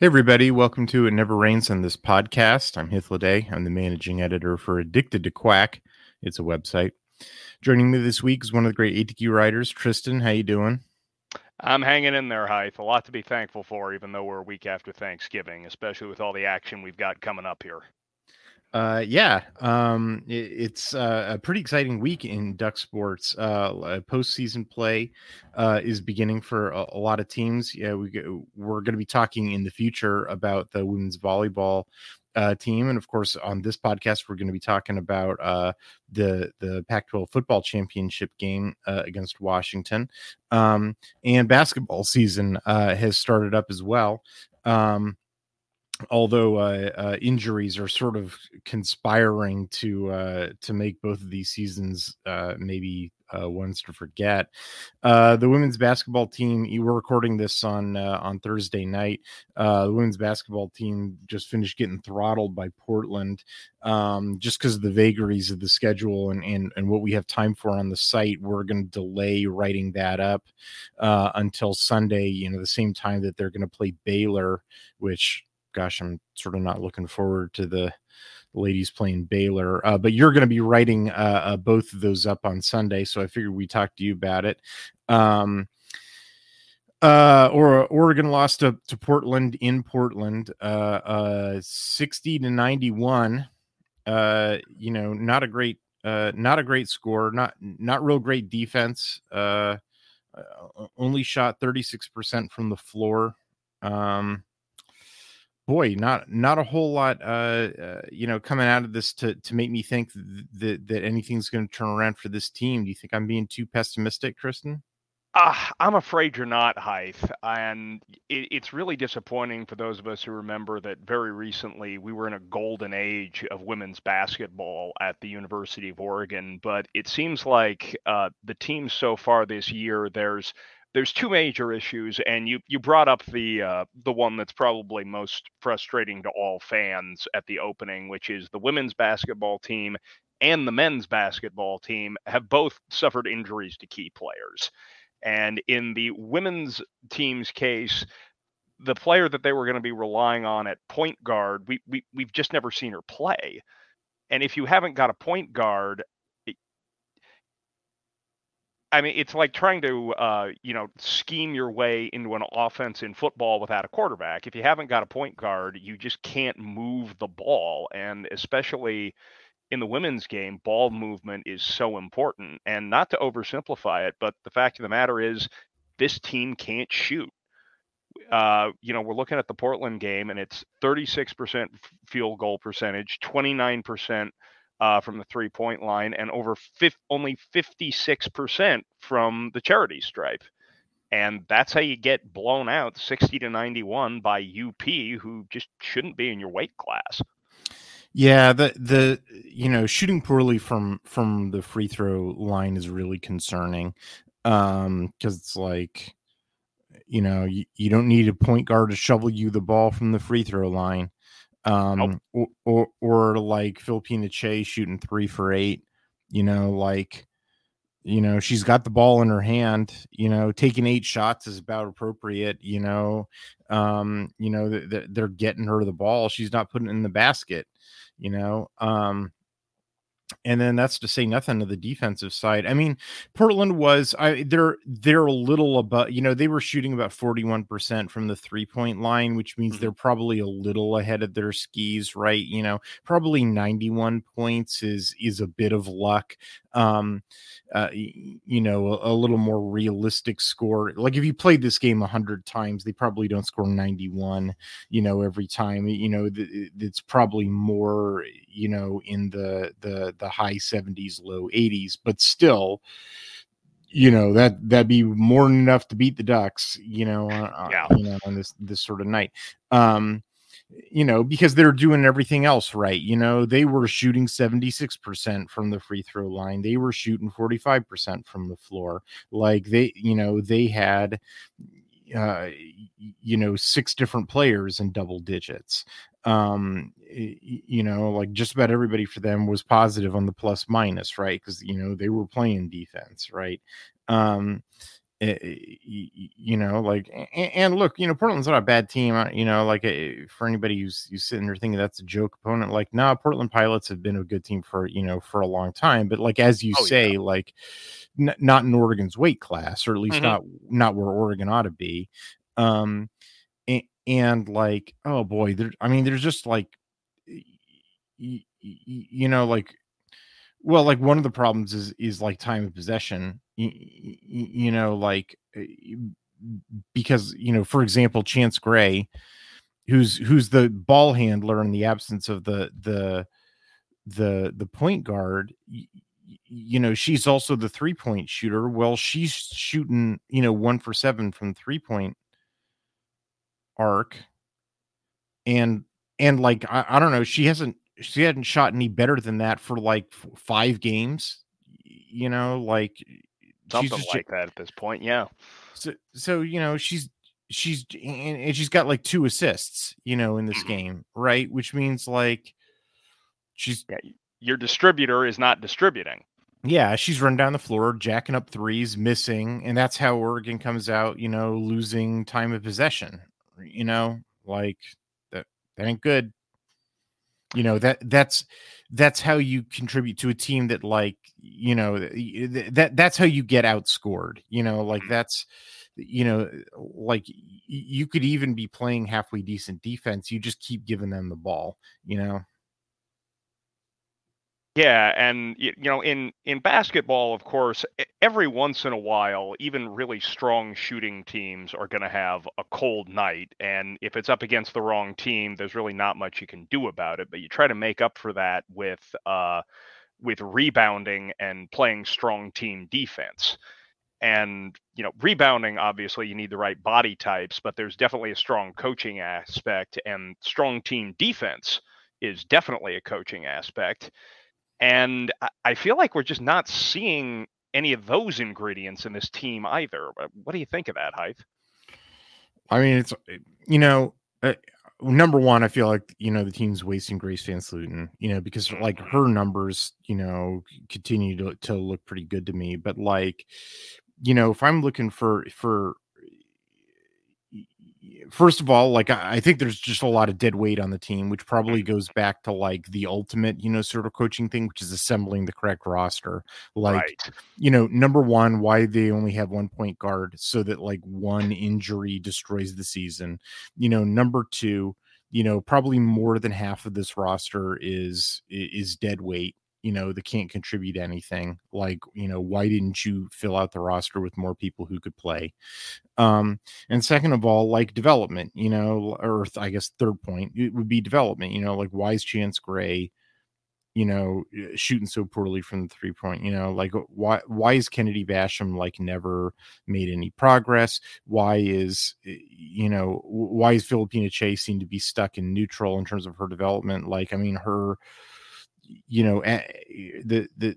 Hey, everybody. Welcome to It Never Rains on this podcast. I'm Hythloday. I'm the managing editor for Addicted to Quack. It's a website. Joining me this week is one of the great ATQ writers, Tristan. How you doing? I'm hanging in there, Hythe. A lot to be thankful for, even though we're a week after Thanksgiving, especially with all the action we've got coming up here. Uh, yeah, um, it, it's uh, a pretty exciting week in duck sports. Uh, postseason play uh, is beginning for a, a, lot of teams. Yeah, we we're going to be talking in the future about the women's volleyball uh, team, and of course, on this podcast, we're going to be talking about uh, the the Pac-12 football championship game uh, against Washington, um, and basketball season uh, has started up as well. Um, although uh, uh, injuries are sort of conspiring to uh, to make both of these seasons uh, maybe uh, ones to forget. Uh, the women's basketball team. You were recording this on on Thursday night. the women's basketball team just finished getting throttled by Portland, um, just because of the vagaries of the schedule and, and and what we have time for on the site. We're going to delay writing that up until Sunday. You know, the same time that they're going to play Baylor, which gosh, I'm sort of not looking forward to the ladies playing Baylor. Uh, but you're going to be writing uh, uh, both of those up on Sunday, so I figured we talk to you about it. Um, uh, or Oregon lost to, to Portland in Portland, uh, uh, 60 to 91. Uh, you know, not a great, uh, not a great score, not, not real great defense. Uh, uh only shot 36% from the floor. Um, boy, not not a whole lot, uh, uh, you know, coming out of this to to make me think that that anything's going to turn around for this team. Do you think I'm being too pessimistic, Tristan? Uh, I'm afraid you're not, Hythe. And it, it's really disappointing for those of us who remember that very recently we were in a golden age of women's basketball at the University of Oregon. But it seems like uh, the teams so far this year, there's there's two major issues, and you you brought up the uh, the one that's probably most frustrating to all fans at the opening, which is the women's basketball team and the men's basketball team have both suffered injuries to key players. And in the women's team's case, the player that they were going to be relying on at point guard, we, we we've just never seen her play. And if you haven't got a point guard, I mean, it's like trying to, uh, you know, scheme your way into an offense in football without a quarterback. If you haven't got a point guard, you just can't move the ball. And especially in the women's game, ball movement is so important. And not to oversimplify it, but the fact of the matter is, this team can't shoot. Uh, you know, we're looking at the Portland game, and it's 36% field goal percentage, 29% uh, from the three point line and over only 56% from the charity stripe. And that's how you get blown out 60 to 91 by UP, who just shouldn't be in your weight class. Yeah, the the you know shooting poorly from from the free throw line is really concerning um because it's like you know you, you don't need a point guard to shovel you the ball from the free throw line um nope. or, or, or like Phillipina Kyei shooting three for eight. You know, like you know she's got the ball in her hand. You know, taking eight shots is about appropriate. You know, um, you know th- they're getting her the ball. She's not putting it in the basket. You know, um, and then that's to say nothing of the defensive side. I mean, Portland was I they're they're a little above, you know, they were shooting about 41% from the three-point line, which means mm-hmm. they're probably a little ahead of their skis, right? You know, probably 91 points is is a bit of luck. Um uh, you know, a, a, little more realistic score. Like if you played this game a hundred times, they probably don't score 91, you know, every time, you know, th- it's probably more, you know, in the, the, the high 70s, low 80s, but still, you know that that'd be more than enough to beat the ducks you know uh, yeah. you know on this this sort of night um you know, because they're doing everything else right. You know, they were shooting 76% from the free throw line. They were shooting 45% from the floor. Like they, you know, they had uh you know, six different players in double digits. Um you know, like just about everybody for them was positive on the plus minus, right? Cuz you know, they were playing defense, right? Um you know, like, and look, you know, Portland's not a bad team. Uh, you know, like eh, for anybody who's, who's sitting there thinking that's a joke opponent, like, nah, Portland Pilots have been a good team for, you know, for a long time. But like, as you oh, say, yeah. like, n- not in Oregon's weight class, or at least mm-hmm. not, not where Oregon ought to be. Um, and, and like, oh boy, there, I mean, there's just like, you, you know, like, well, like one of the problems is, is like time of possession you, you know, like eh, because you know, for example, Chance Gray, who's who's the ball handler in the absence of the the the the point guard you know she's also the three point shooter. Well she's shooting you know one for seven from three point arc and and like I, I don't know she hasn't she hadn't shot any better than that for like five games you know like something just, like that at this point. Yeah. So, so you know, she's she's and she's got like two assists, you know, in this mm-hmm. game, right? Which means like she's yeah, your distributor is not distributing. Yeah, she's run down the floor, jacking up threes, missing, and that's how Oregon comes out, you know, losing time of possession. You know, like that that ain't good. You know, that that's that's how you contribute to a team that like you know that that's how you get outscored you know like mm-hmm. that's you know like you could even be playing halfway decent defense you just keep giving them the ball you know yeah, and you know, in in basketball, of course, every once in a while, even really strong shooting teams are going to have a cold night, and if it's up against the wrong team, there's really not much you can do about it. But you try to make up for that with uh, with rebounding and playing strong team defense. And you know, rebounding obviously you need the right body types, but there's definitely a strong coaching aspect, and strong team defense is definitely a coaching aspect and I feel like we're just not seeing any of those ingredients in this team either. What do you think of that, Hythe? I mean, it's you know, uh, number one, I feel like you know the team's wasting Grace VanSlooten, you know, because like mm-hmm. her numbers, you know, continue to to look pretty good to me. But like, you know, if I'm looking for for first of all, like I, I, think there's just a lot of dead weight on the team, which probably mm-hmm. goes back to like the ultimate, you know, sort of coaching thing, which is assembling the correct roster. Like, right. you know, number one, why they only have one point guard so that like one injury destroys the season. You know, number two, you know, probably more than half of this roster is is dead weight you know, that can't contribute anything. Like, you know, why didn't you fill out the roster with more people who could play? Um, and second of all, like development, you know, or I guess third point, it would be development, you know, like why is Chance Gray, you know, eh, shooting so poorly from the three point, you know, like why why is Kennedy Basham like never made any progress? Why is eh, you know, why is Phillipina Kyei seem to be stuck in neutral in terms of her development? Like, I mean, her you know the the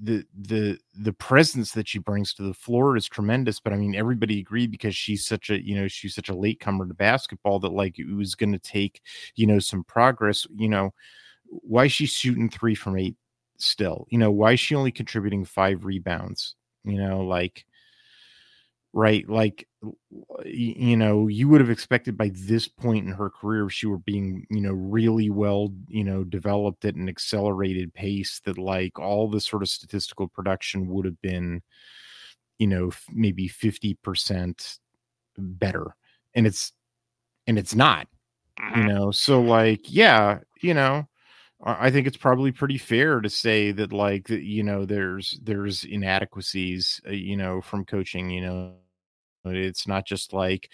the the the presence that she brings to the floor is tremendous but i mean everybody agreed because she's such a you know she's such a late comer to basketball that like it was going to take you know some progress you know. Why is she shooting three from eight still? You know why is she only contributing five rebounds? You know like right? Like, you know, you would have expected by this point in her career, if she were being, you know, really well, you know, developed at an accelerated pace that like all the sort of statistical production would have been, you know, maybe 50% better. And it's, and it's not, you Mhm. know, so like, yeah, you know, I I think it's probably pretty fair to say that like you know there's there's inadequacies uh, you know from coaching you know it's not just like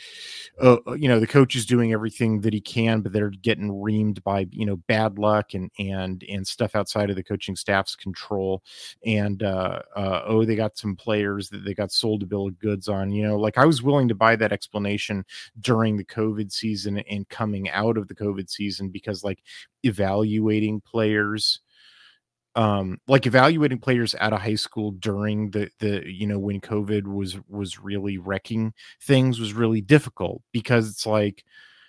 uh, uh, you know the coach is doing everything that he can but they're getting reamed by you know bad luck and and and stuff outside of the coaching staff's control. And uh, uh oh they got some players that they got sold a bill of goods on you know like i was willing to buy that explanation during the covid season and coming out of the covid season because like evaluating players um like evaluating players out of high school during the the you know when covid was was really wrecking things was really difficult because it's like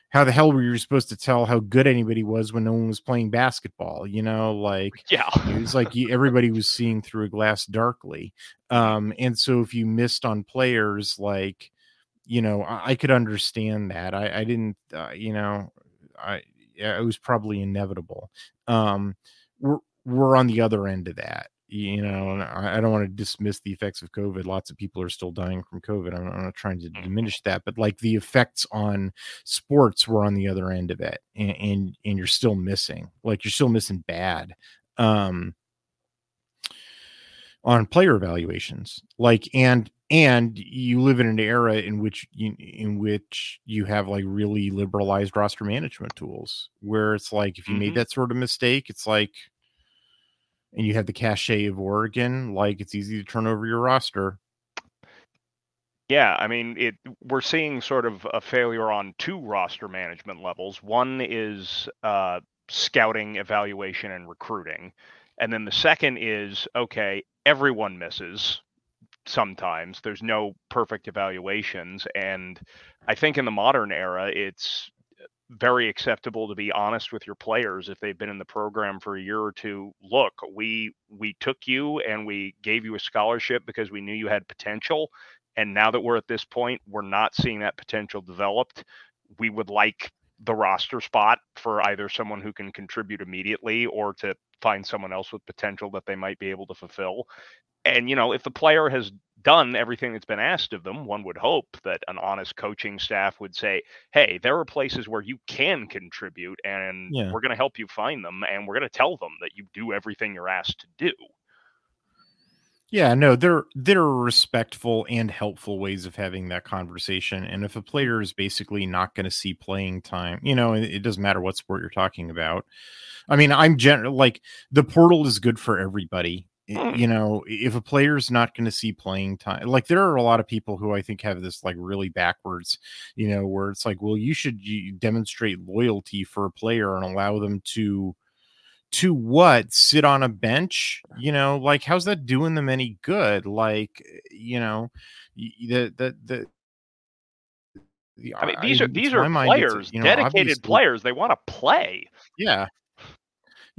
how the hell were you supposed to tell how good anybody was when no one was playing basketball you know like Yeah. it was like you, everybody was seeing through a glass darkly. Um and so if you missed on players like you know i, I could understand that. I i didn't uh, you know i yeah, it was probably inevitable. Um we're we're on the other end of that you know i, don't want to dismiss the effects of covid lots of people are still dying from covid i'm, I'm not trying to diminish that but like the effects on sports were on the other end of it and, and and you're still missing like you're still missing bad um on player evaluations like and and you live in an era in which you in which you have like really liberalized roster management tools where it's like if you made Mhm. that sort of mistake it's like and you have the cachet of Oregon like it's easy to turn over your roster Yeah, I mean, it. We're seeing sort of a failure on two roster management levels. One is uh, scouting, evaluation, and recruiting, and then the second is okay. Everyone misses sometimes. There's no perfect evaluations, and I think in the modern era, it's very acceptable to be honest with your players if they've been in the program for a year or two look we we took you and we gave you a scholarship because we knew you had potential and now that we're at this point we're not seeing that potential developed. We would like the roster spot for either someone who can contribute immediately or to find someone else with potential that they might be able to fulfill and you know if the player has done everything that's been asked of them one would hope that an honest coaching staff would say hey there are places where you can contribute and Yeah. we're going to help you find them and we're going to tell them that you do everything you're asked to do Yeah, no, there there are respectful and helpful ways of having that conversation. And if a player is basically not going to see playing time, you know, it, it doesn't matter what sport you're talking about. I mean, I'm general like the portal is good for everybody. I- Mm. You know, if a player's not going to see playing time, like there are a lot of people who I think have this like really backwards, you know, where it's like, well, you should demonstrate loyalty for a player and allow them to to what? Sit on a bench? You know like how's that doing them any good? Like you know the the the the- i mean these are these are players you know, dedicated players they want to play. Yeah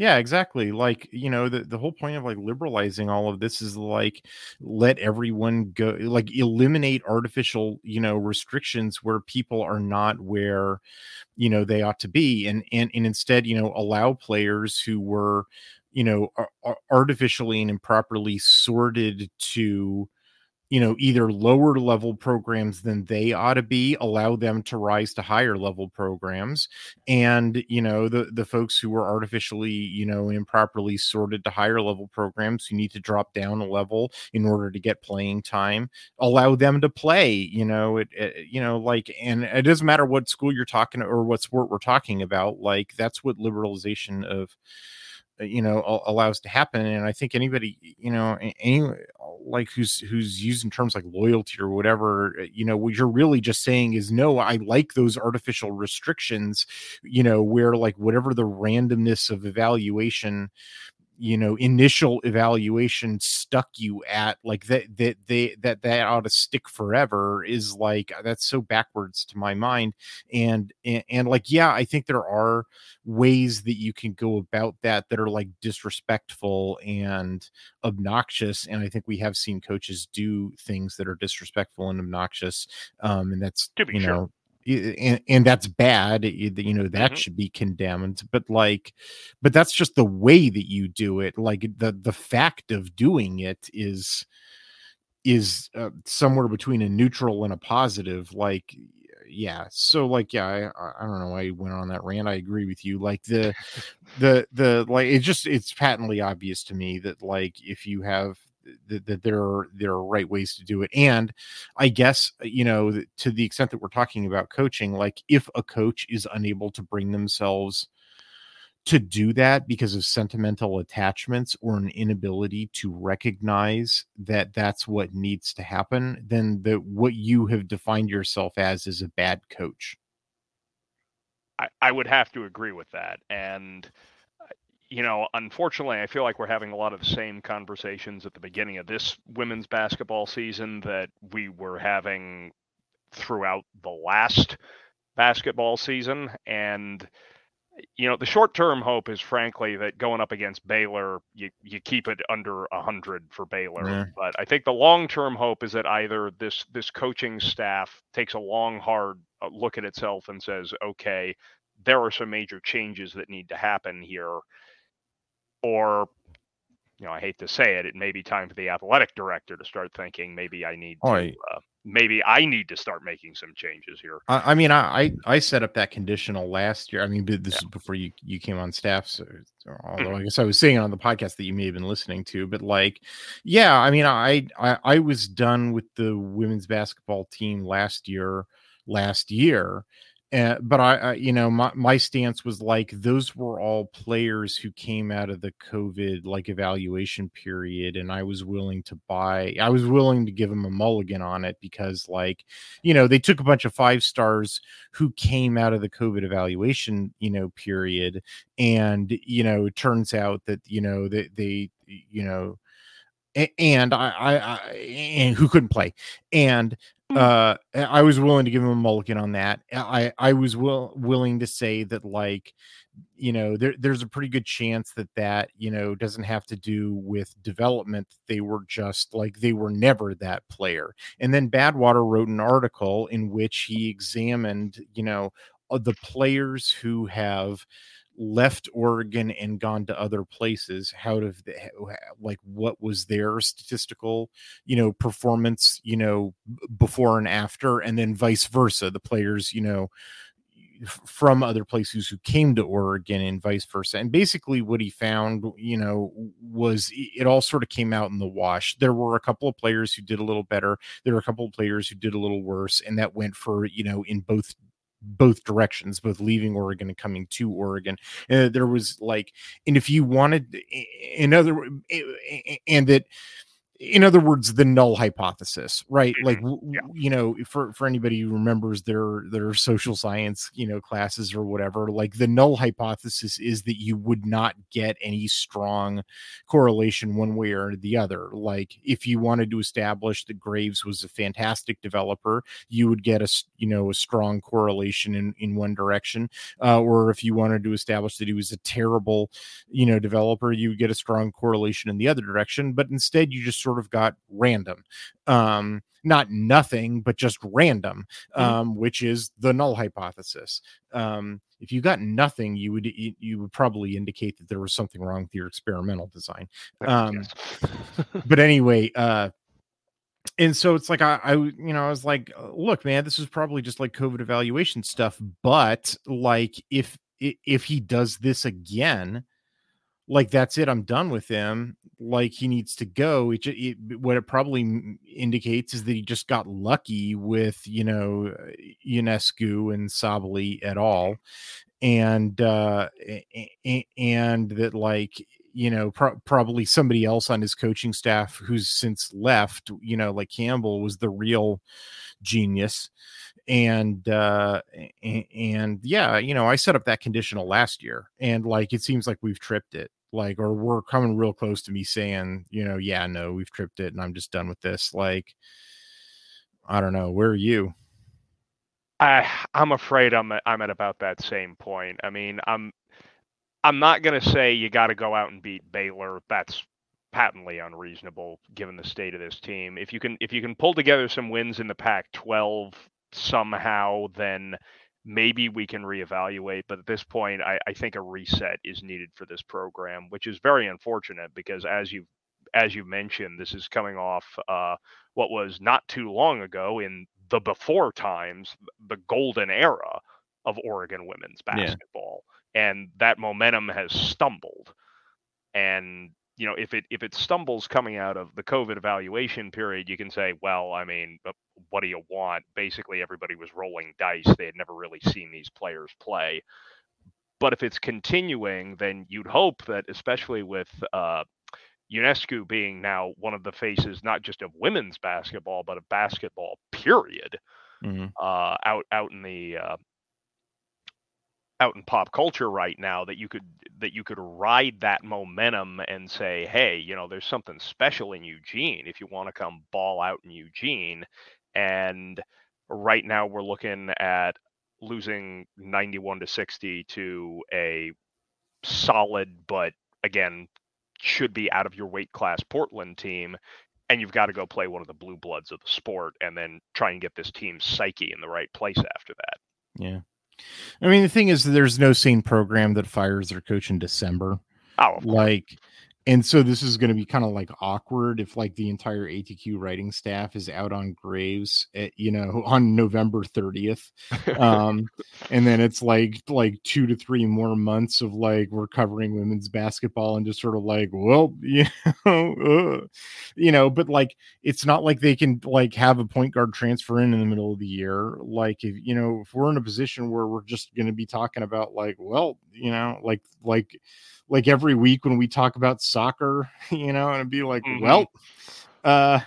yeah exactly like you know the, the whole point of like liberalizing all of this is like let everyone go like eliminate artificial you know restrictions where people are not where you know they ought to be and and, and instead you know allow players who were you know ar- ar- artificially and improperly sorted to you know either lower level programs than they ought to be allow them to rise to higher level programs and you know the the folks who were artificially you know improperly sorted to higher level programs who need to drop down a level in order to get playing time allow them to play you know it, it you know like and it doesn't matter what school you're talking or what sport we're talking about like that's what liberalization of you know allows to happen and i think anybody you know any like who's who's using terms like loyalty or whatever uh, you know what you're really just saying is no i like those artificial restrictions you know where like whatever the randomness of evaluation you know initial evaluation stuck you at like that that they that that ought to stick forever is like that's so backwards to my mind and, and and like yeah i think there are ways that you can go about that that are like disrespectful and obnoxious and i think we have seen coaches do things that are disrespectful and obnoxious um and that's to you sure. know and, and that's bad you know that mm-hmm. should be condemned but like but that's just the way that you do it like the the fact of doing it is is uh, somewhere between a neutral and a positive like yeah so like yeah I, I don't know why you went on that rant i agree with you like the the the like it just it's patently obvious to me that like if you have that, that there are there are right ways to do it. And i guess uh, you know to the extent that we're talking about coaching like if a coach is unable to bring themselves to do that because of sentimental attachments or an inability to recognize that that's what needs to happen then the what you have defined yourself as is a bad coach. I, I would have to agree with that. And you know, unfortunately, I feel like we're having a lot of the same conversations at the beginning of this women's basketball season that we were having throughout the last basketball season. And, you know, the short term hope is frankly that going up against Baylor, you, you keep it under 100 for Baylor. Yeah. But I think the long term hope is that either this, this coaching staff takes a long, hard uh, look at itself and says, okay, there are some major changes that need to happen here or you know, I hate to say it, it may be time for the athletic director to start thinking maybe I need to, uh, maybe I need to start making some changes here. I, I mean, I, I set up that conditional last year. I mean, this yeah. is before you you came on staff, so although mm-hmm. I guess I was saying on the podcast that you may have been listening to, but like, yeah, I mean, I I, I was done with the women's basketball team last year, last year uh, but I, I, you know, my, my stance was like those were all players who came out of the COVID like evaluation period, and I was willing to buy. I was willing to give them a mulligan on it because, like, you know, they took a bunch of five stars who came out of the COVID evaluation, you know, period, and you know, it turns out that you know they, they you know and I, I, I, and who couldn't play and. Uh i was willing to give him a mulligan on that. I i was will, willing to say that like you know there, there's a pretty good chance that that you know doesn't have to do with development. They were just like they were never that player. And then badwater wrote an article in which he examined you know the players who have left Oregon and gone to other places, how to like what was their statistical, you know, performance, you know, before and after, and then vice versa, the players, you know, from other places who came to Oregon and vice versa. And basically, what he found, you know, was it all sort of came out in the wash. There were a couple of players who did a little better. There were a couple of players who did a little worse, and that went for you know in both both directions, both leaving Oregon and coming to Oregon. Uh, there was like, and if you wanted, in other, and that in other words the null hypothesis right like mm-hmm. yeah. you know for for anybody who remembers their their social science you know classes or whatever like the null hypothesis is that you would not get any strong correlation one way or the other like if you wanted to establish that graves was a fantastic developer you would get a you know a strong correlation in in one direction uh, or if you wanted to establish that he was a terrible you know developer you would get a strong correlation in the other direction but instead you just sort of got random. Um, not nothing, but just random, mm-hmm. um, which is the null hypothesis. Um, if you got nothing, you would you would probably indicate that there was something wrong with your experimental design. Um, but anyway, uh, and so it's like I, I, you know, I was like, look, man, this is probably just like COVID evaluation stuff. But like, if if he does this again, like that's it i'm done with him like he needs to go it, it, what it probably indicates is that he just got lucky with you know Ionescu and Sabally at all and uh and that like you know pro- probably somebody else on his coaching staff who's since left you know like Campbell was the real genius and uh and, and yeah you know i set up that conditional last year and like it seems like we've tripped it like or we're coming real close to me saying you know yeah no we've tripped it and i'm just done with this like i don't know where are you I I'm afraid I'm at, I'm at about that same point. I mean, I'm I'm not going to say you got to go out and beat Baylor. That's patently unreasonable given the state of this team. If you can if you can pull together some wins in the Pac-12 somehow, then maybe we can reevaluate. But at this point, I, I think a reset is needed for this program, which is very unfortunate because as you as you mentioned, this is coming off uh, what was not too long ago in the before times, the golden era of Oregon women's basketball. Yeah. And that momentum has stumbled. And you know, if it if it stumbles coming out of the COVID evaluation period, you can say, well, I mean, what do you want? Basically, everybody was rolling dice. They had never really seen these players play. But if it's continuing, then you'd hope that, especially with uh, Ionescu being now one of the faces not just of women's basketball but of basketball period mm-hmm. uh, out out in the uh, out in pop culture right now that you could that you could ride that momentum and say hey you know there's something special in Eugene if you want to come ball out in Eugene and right now we're looking at losing 91 to 60 to a solid but again should be out of your weight class Portland team, and you've got to go play one of the blue bloods of the sport, and then try and get this team's psyche in the right place after that. Yeah, I mean the thing is, there's no sane program that fires their coach in December. Oh, like and so this is going to be kind of like awkward if like the entire ATQ writing staff is out on Graves, at, you know, on November 30th. Um, and then it's like like two to three more months of like we're covering women's basketball and just sort of like, well, you know, uh, you know, but like it's not like they can like have a point guard transfer in in the middle of the year. Like if you know, if we're in a position where we're just going to be talking about like, well, you know, like like like every week when we talk about soccer, you know, and be like, mm-hmm. well, uh,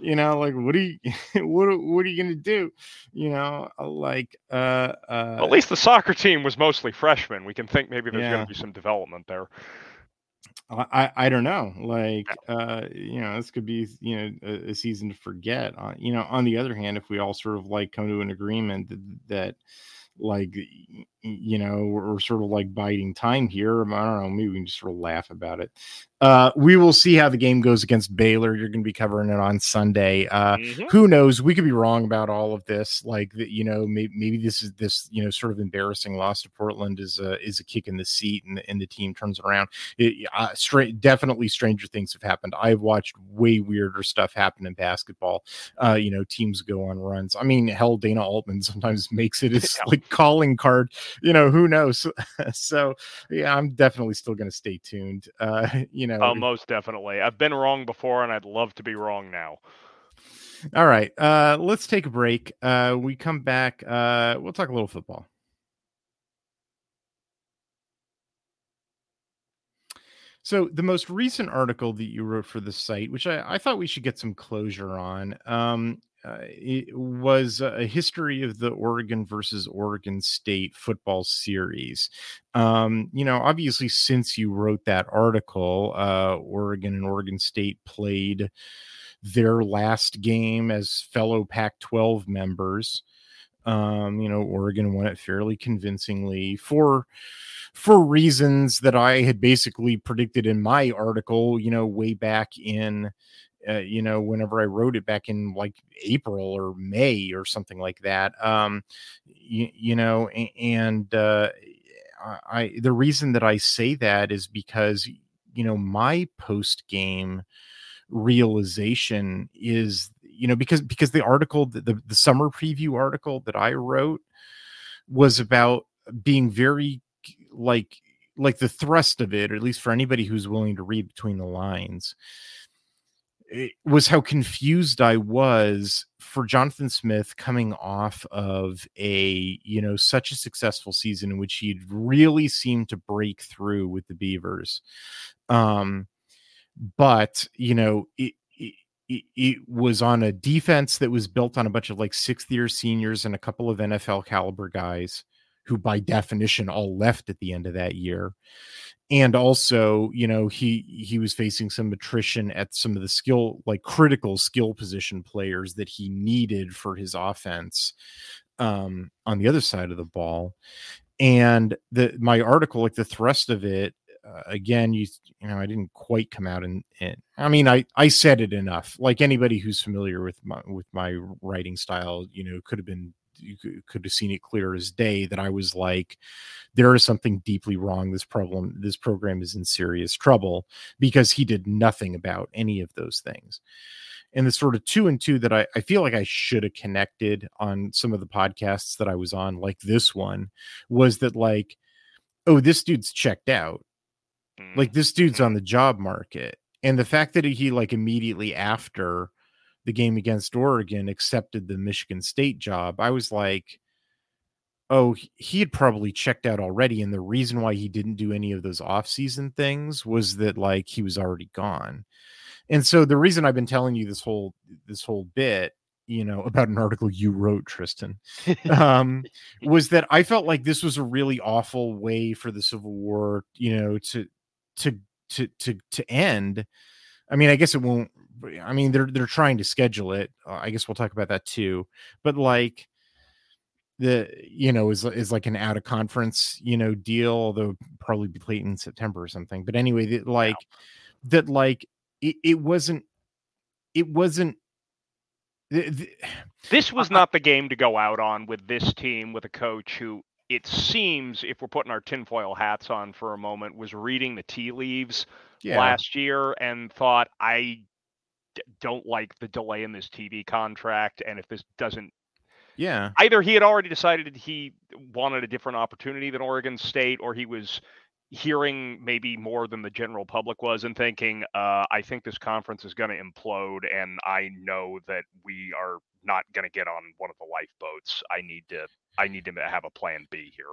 you know, like what are you what what are you gonna do? You know, uh, like uh, uh at least the soccer team was mostly freshmen. We can think maybe there's yeah. gonna be some development there. I, I don't know. Like, uh, you know, this could be, you know, a, a season to forget. Uh, you know, on the other hand, if we all sort of like come to an agreement that, that like you know we're, sort of like biding time here i don't know maybe we can just sort of laugh about it uh, we will see how the game goes against Baylor. You're going to be covering it on Sunday. Uh, mm-hmm. Who knows? We could be wrong about all of this. Like, you know, maybe, maybe this is this, you know, sort of embarrassing loss to Portland is a is a kick in the seat, and, and the team turns around. It, uh, straight, definitely, stranger things have happened. I've watched way weirder stuff happen in basketball. Uh, you know, teams go on runs. I mean, hell, Dana Altman sometimes makes it as like calling card. You know, who knows? so, yeah, I'm definitely still going to stay tuned. Uh, you know. Oh, most definitely. I've been wrong before, and I'd love to be wrong now. All right, uh, let's take a break. Uh, we come back. Uh, we'll talk a little football. So the most recent article that you wrote for the site, which I, I thought we should get some closure on, um, uh, it was a history of the Oregon versus Oregon State football series. Um, you know, obviously, since you wrote that article, uh, Oregon and Oregon State played their last game as fellow Pac 12 members. Um, you know, Oregon won it fairly convincingly for for reasons that I had basically predicted in my article, you know, way back in uh, you know, whenever I wrote it back in like April or May or something like that. Um, you, you know, and uh, I the reason that I say that is because you know my post game realization is you know because because the article the, the summer preview article that I wrote was about being very like like the thrust of it or at least for anybody who's willing to read between the lines was how confused I was for Jonathan Smith coming off of a you know such a successful season in which he'd really seemed to break through with the Beavers. Um, but you know it, it, it was on a defense that was built on a bunch of like sixth year seniors and a couple of NFL caliber guys who by definition all left at the end of that year. And also you know he he was facing some attrition at some of the skill like critical skill position players that he needed for his offense um on the other side of the ball. And the my article like the thrust of it uh, again you you know i didn't quite come out and, and i mean i i said it enough. Like anybody who's familiar with my with my writing style you know could have been you could have seen it clear as day that I was like, there is something deeply wrong. This problem, this program is in serious trouble because he did nothing about any of those things. And the sort of two and two that I, I feel like I should have connected on some of the podcasts that I was on, like this one, was that like, oh, this dude's checked out. Like this dude's on mm-hmm. the job market. And the fact that he like immediately after the game against Oregon accepted the Michigan State job, I was like, oh, he had probably checked out already. And the reason why he didn't do any of those off-season things was that like he was already gone. And so the reason I've been telling you this whole this whole bit, you know, about an article you wrote, Tristan, um, was that I felt like this was a really awful way for the Civil War, you know, to to to to to end. I mean, I guess it won't I mean, they're they're trying to schedule it. Uh, I guess we'll talk about that too. But like the you know is is like an out of conference you know deal, although probably be late in September or something. But anyway, that like that like it, it wasn't it wasn't this was not the game to go out on with this team with a coach who it seems if we're putting our tinfoil hats on for a moment was reading the tea leaves yeah. last year and thought i don't like the delay in this TV contract, and if this doesn't, yeah, either he had already decided he wanted a different opportunity than Oregon State, or he was hearing maybe more than the general public was and thinking, uh, I think this conference is going to implode, and I know that we are not going to get on one of the lifeboats. I need to, I need to have a plan B here.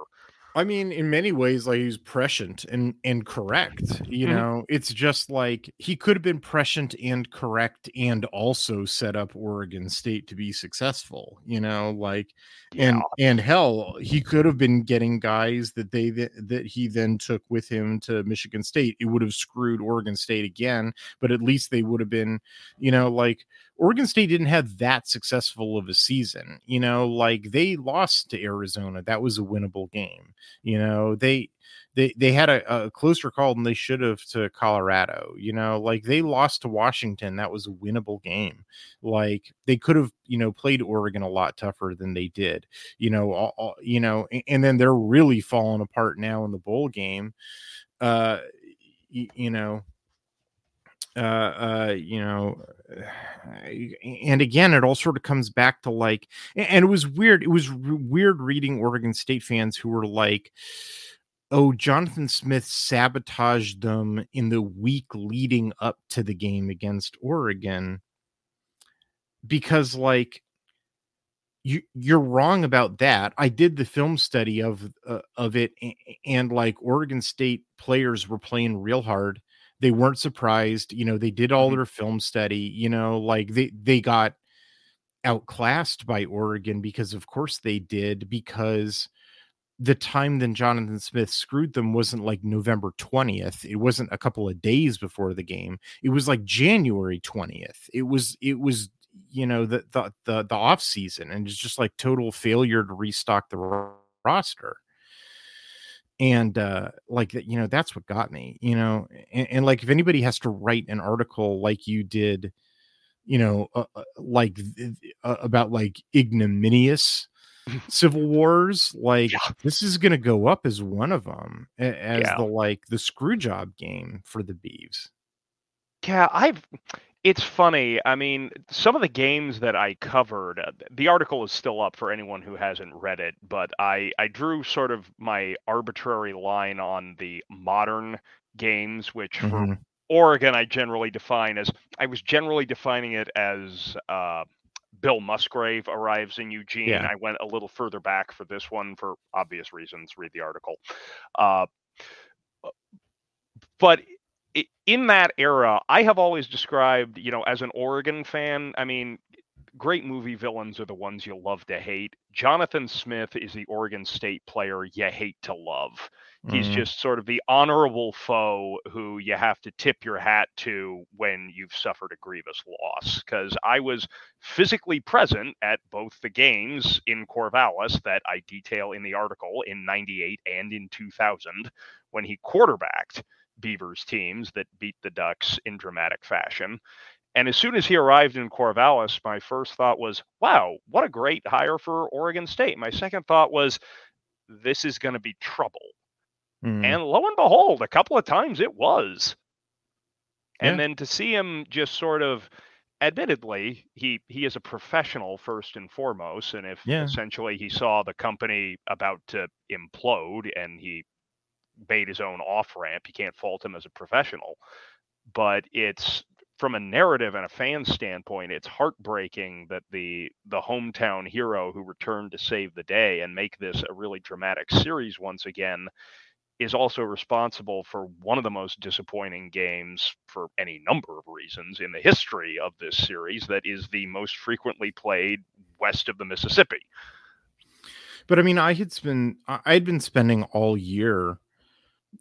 I mean, in many ways, like he's prescient and and correct. You mm-hmm. know, it's just like he could have been prescient and correct, and also set up Oregon State to be successful. You know, like yeah. and and hell, he could have been getting guys that they that he then took with him to Michigan State. It would have screwed Oregon State again, but at least they would have been, you know, like Oregon State didn't have that successful of a season. You know, like they lost to Arizona. That was a winnable game. You know, they they they had a, a closer call than they should have to Colorado. You know, like they lost to Washington. That was a winnable game. Like they could have, you know, played Oregon a lot tougher than they did. You know, all, all, you know, and, and then they're really falling apart now in the bowl game. Uh, you, you know, uh, uh, you know, and again, it all sort of comes back to like, and it was weird. It was weird reading Oregon State fans who were like, oh, Jonathan Smith sabotaged them in the week leading up to the game against Oregon because, like, you you're wrong about that. I did the film study of uh, of it, and, and like Oregon State players were playing real hard they weren't surprised you know they did all mm-hmm. their film study you know like they they got outclassed by Oregon because of course they did because the time then Jonathan Smith screwed them wasn't like November 20th. It wasn't a couple of days before the game. It was like January 20th. It was it was you know the the the, the off season and it's just like total failure to restock the roster and uh like you know that's what got me you know and, and, like if anybody has to write an article like you did you know uh, uh, like uh, about like ignominious civil wars like yeah. this is going to go up as one of them as yeah. the like the screw job game for the Beavs yeah i've it's funny. I mean, some of the games that I covered, uh, the article is still up for anyone who hasn't read it, but I, I drew sort of my arbitrary line on the modern games, which mm-hmm. for Oregon, I generally define as, I was generally defining it as uh, Bill Musgrave arrives in Eugene. Yeah. I went a little further back for this one for obvious reasons. Read the article. Uh, but in that era, I have always described, you know, as an Oregon fan, I mean, great movie villains are the ones you love to hate. Jonathan Smith is the Oregon State player you hate to love. He's Mhm. just sort of the honorable foe who you have to tip your hat to when you've suffered a grievous loss. Because I was physically present at both the games in Corvallis that I detail in the article in 98 and in 2000 when he quarterbacked Beavers teams that beat the Ducks in dramatic fashion. And as soon as he arrived in Corvallis, my first thought was, wow, what a great hire for Oregon State. My second thought was, this is going to be trouble. Mhm. And lo and behold, a couple of times it was. And then to see him just sort of admittedly, he he is a professional first and foremost. And if Yeah. essentially he saw the company about to implode and he made his own off ramp, you can't fault him as a professional. But it's from a narrative and a fan standpoint, it's heartbreaking that the the hometown hero who returned to save the day and make this a really dramatic series once again is also responsible for one of the most disappointing games for any number of reasons in the history of this series that is the most frequently played west of the Mississippi. But I mean, I had been I'd been spending all year,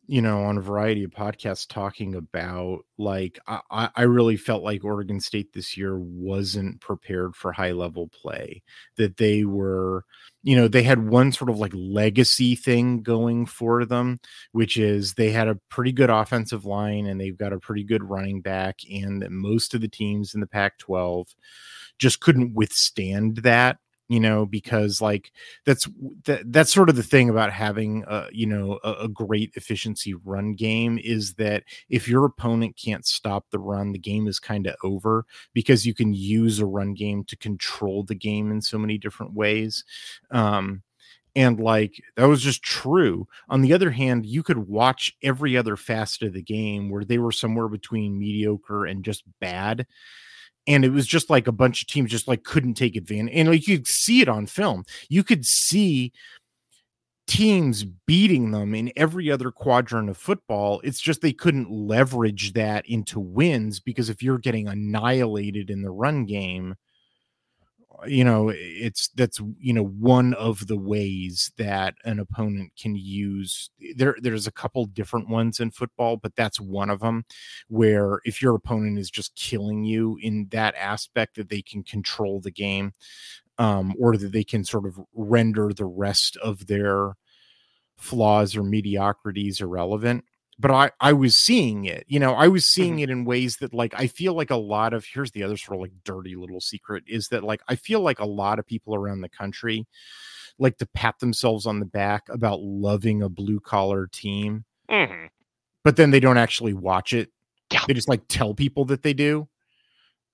you know, on a variety of podcasts talking about like I, I really felt like Oregon State this year wasn't prepared for high level play. That they were, you know, they had one sort of like legacy thing going for them, which is they had a pretty good offensive line and they've got a pretty good running back, and that most of the teams in the Pac-12 just couldn't withstand that you know because like that's that, that's sort of the thing about having a you know a, a great efficiency run game is that if your opponent can't stop the run the game is kind of over because you can use a run game to control the game in so many different ways. Um and like that was just true. On the other hand you could watch every other facet of the game where they were somewhere between mediocre and just bad and it was just like a bunch of teams just like couldn't take advantage and like you could see it on film. You could see teams beating them in every other quadrant of football. It's just they couldn't leverage that into wins because if you're getting annihilated in the run game you know it's that's you know one of the ways that an opponent can use there there's a couple different ones in football but that's one of them where if your opponent is just killing you in that aspect that they can control the game um or that they can sort of render the rest of their flaws or mediocrities irrelevant but I I was seeing it, you know, I was seeing it in ways that like I feel like a lot of here's the other sort of like dirty little secret is that like I feel like a lot of people around the country like to pat themselves on the back about loving a blue collar team, Mhm. but then they don't actually watch it. Yeah. They just like tell people that they do.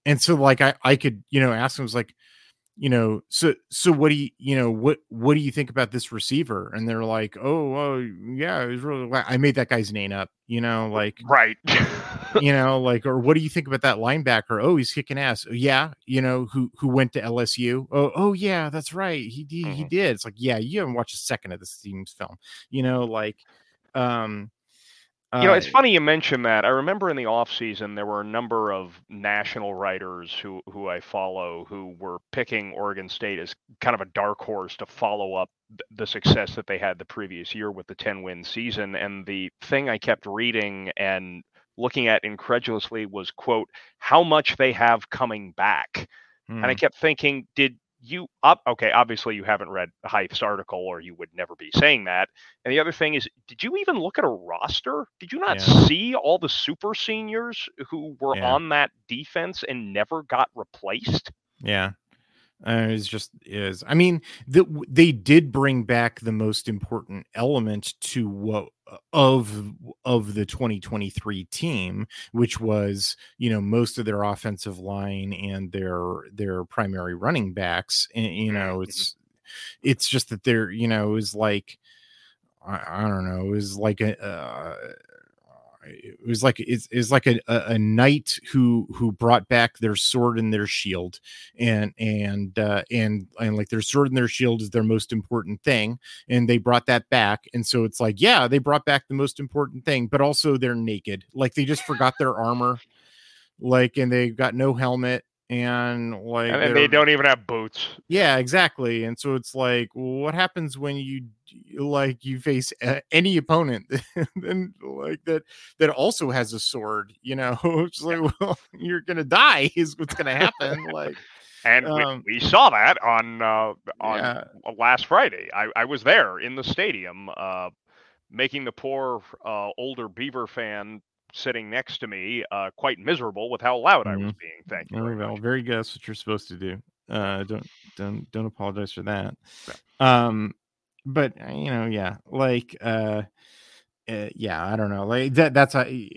And so like I I could, you know, ask them was like, you know, so so what do you you know what what do you think about this receiver? And they're like, oh, oh yeah, it was really. I made that guy's name up, you know, like Right. you know, like, or what do you think about that linebacker? Oh, he's kicking ass. "Oh, Yeah, you know, who who went to LSU? Oh, oh yeah, that's right. He he, he Mhm. did. It's like, yeah, you haven't watched a second of this team's film, you know, like, um, You know, it's funny you mention that. I remember in the off season there were a number of national writers who who I follow who were picking Oregon State as kind of a dark horse to follow up the success that they had the previous year with the 10 win season and the thing I kept reading and looking at incredulously was quote how much they have coming back. And I hmm, kept thinking, did you up okay, obviously you haven't read Hype's article or you would never be saying that. And the other thing is, did you even look at a roster? Did you not Yeah. see all the super seniors who were Yeah. on that defense and never got replaced? yeah. Uh, it's just is. I mean, the, they did bring back the most important element to what of of the 2023 team, which was you know most of their offensive line and their their primary running backs. And you know, it's it's just that they're you know it was like I, I don't know, it was like a. Uh, it was like it's, it's like a, a, knight who who brought back their sword and their shield and and uh and and like their sword and their shield is their most important thing and they brought that back and so it's like yeah they brought back the most important thing but also they're naked. Like they just forgot their armor. Like and they got no helmet and like and they don't even have boots. Yeah, exactly. And so it's like, what happens when you like you face any opponent and like that that also has a sword? You know, it's like, well, you're gonna die is what's gonna happen. like. And um, we, we, saw that on uh, on yeah. last Friday. I, I was there in the stadium, uh, making the poor uh, older Beaver fan sitting next to me uh, quite miserable with how loud mm-hmm. I was mm-hmm. being. Thank you. Very well, very good. That's what you're supposed to do. Uh, don't don't don't apologize for that. Um, but uh, you know, yeah, like uh, uh, yeah, I don't know. Like that. That's I,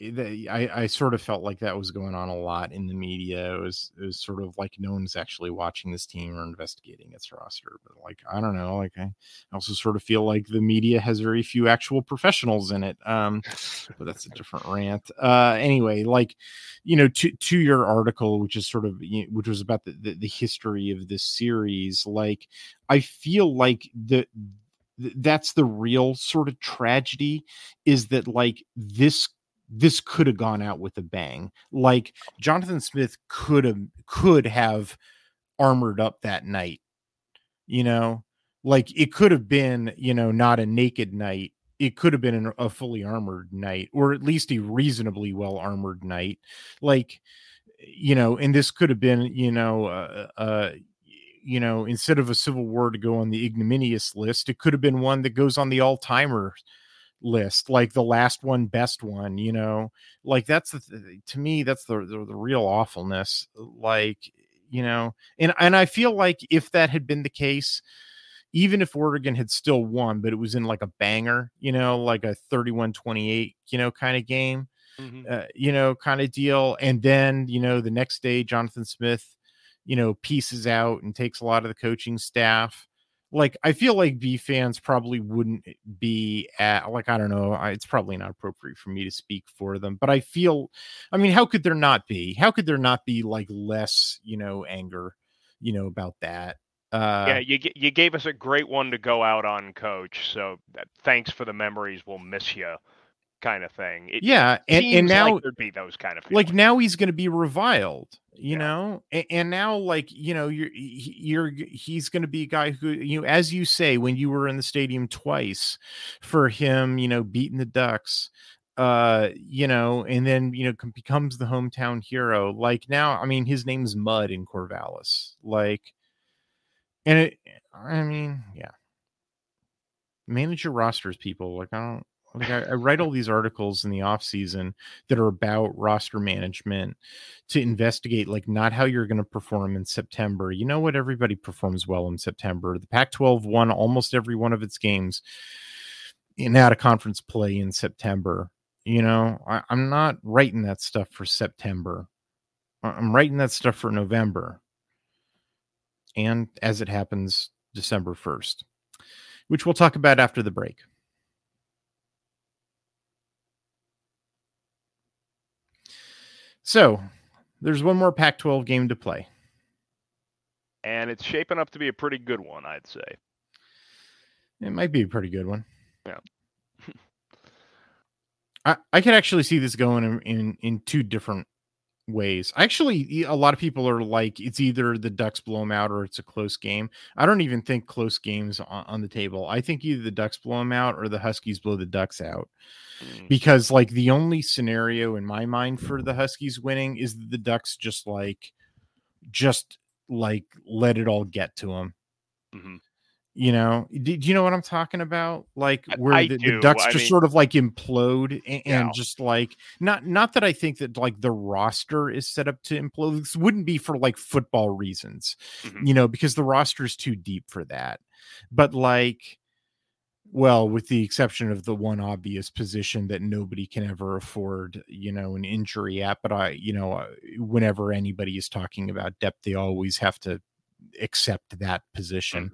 I. I sort of felt like that was going on a lot in the media. It was. It was sort of like no one's actually watching this team or investigating its roster. But like I don't know. Like I also sort of feel like the media has very few actual professionals in it. Um, but that's a different rant. Uh, anyway, like you know, to to your article, which is sort of which was about the, the, the history of this series. Like I feel like the that's the real sort of tragedy is that like this this could have gone out with a bang. Like jonathan smith could have could have armored up that night you know? Like it could have been you know not a naked night. It could have been a fully armored knight or at least a reasonably well armored knight like you know and this could have been you know uh, uh you know, instead of a Civil War to go on the ignominious list, it could have been one that goes on the all timer list, like the last one, best one, you know, like that's the, to me, that's the, the, the real awfulness. Like, you know, and, and I feel like if that had been the case, even if Oregon had still won, but it was in like a banger, you know, like a 31 28, you know, kind of game, mm-hmm. uh, you know, kind of deal. And then, you know, the next day, Jonathan Smith you know, pieces out and takes a lot of the coaching staff. Like I feel like B fans probably wouldn't be at like I don't know, I, it's probably not appropriate for me to speak for them, but I feel I mean, how could there not be? How could there not be like less, you know, anger, you know, about that? Uh, yeah, you you gave us a great one to go out on, Coach. So thanks for the memories. We'll miss you kind of thing. It yeah, and, and now like there'd be those kind of feelings. like now he's going to be reviled, you yeah. know, and, and, now like you know you're you're he's going to be a guy who you know, as you say when you were in the stadium twice for him, you know, beating the Ducks, uh, you know, and then you know becomes the hometown hero. Like now, I mean, his name's Mud in Corvallis, like, and it, I mean, yeah. Manage your rosters, people. Like I don't like I, I, write all these articles in the off season that are about roster management to investigate like not how you're going to perform in September. You know what? Everybody performs well in September. The Pac-12 won almost every one of its games in out of conference play in September. You know, I, I'm not writing that stuff for September. I'm writing that stuff for November. And as it happens, December 1st, which we'll talk about after the break. So there's one more Pac 12 game to play. And it's shaping up to be a pretty good one, I'd say. It might be a pretty good one. Yeah. I, I could actually see this going in, in, in two different ways. Actually, a lot of people are like, it's either the Ducks blow them out or it's a close game. I don't even think close games on, on the table. I think either the Ducks blow them out or the Huskies blow the Ducks out. Mm. Because like the only scenario in my mind for the Huskies winning is the Ducks just like, just like let it all get to them. Mm-hmm you know do, do, you know what i'm talking about like where the, the, ducks I just mean, sort of like implode and, yeah. and, just like not not that i think that like the roster is set up to implode this wouldn't be for like football reasons mm-hmm. you know because the roster is too deep for that but like well with the exception of the one obvious position that nobody can ever afford you know an injury at but i you know uh, whenever anybody is talking about depth they always have to accept that position.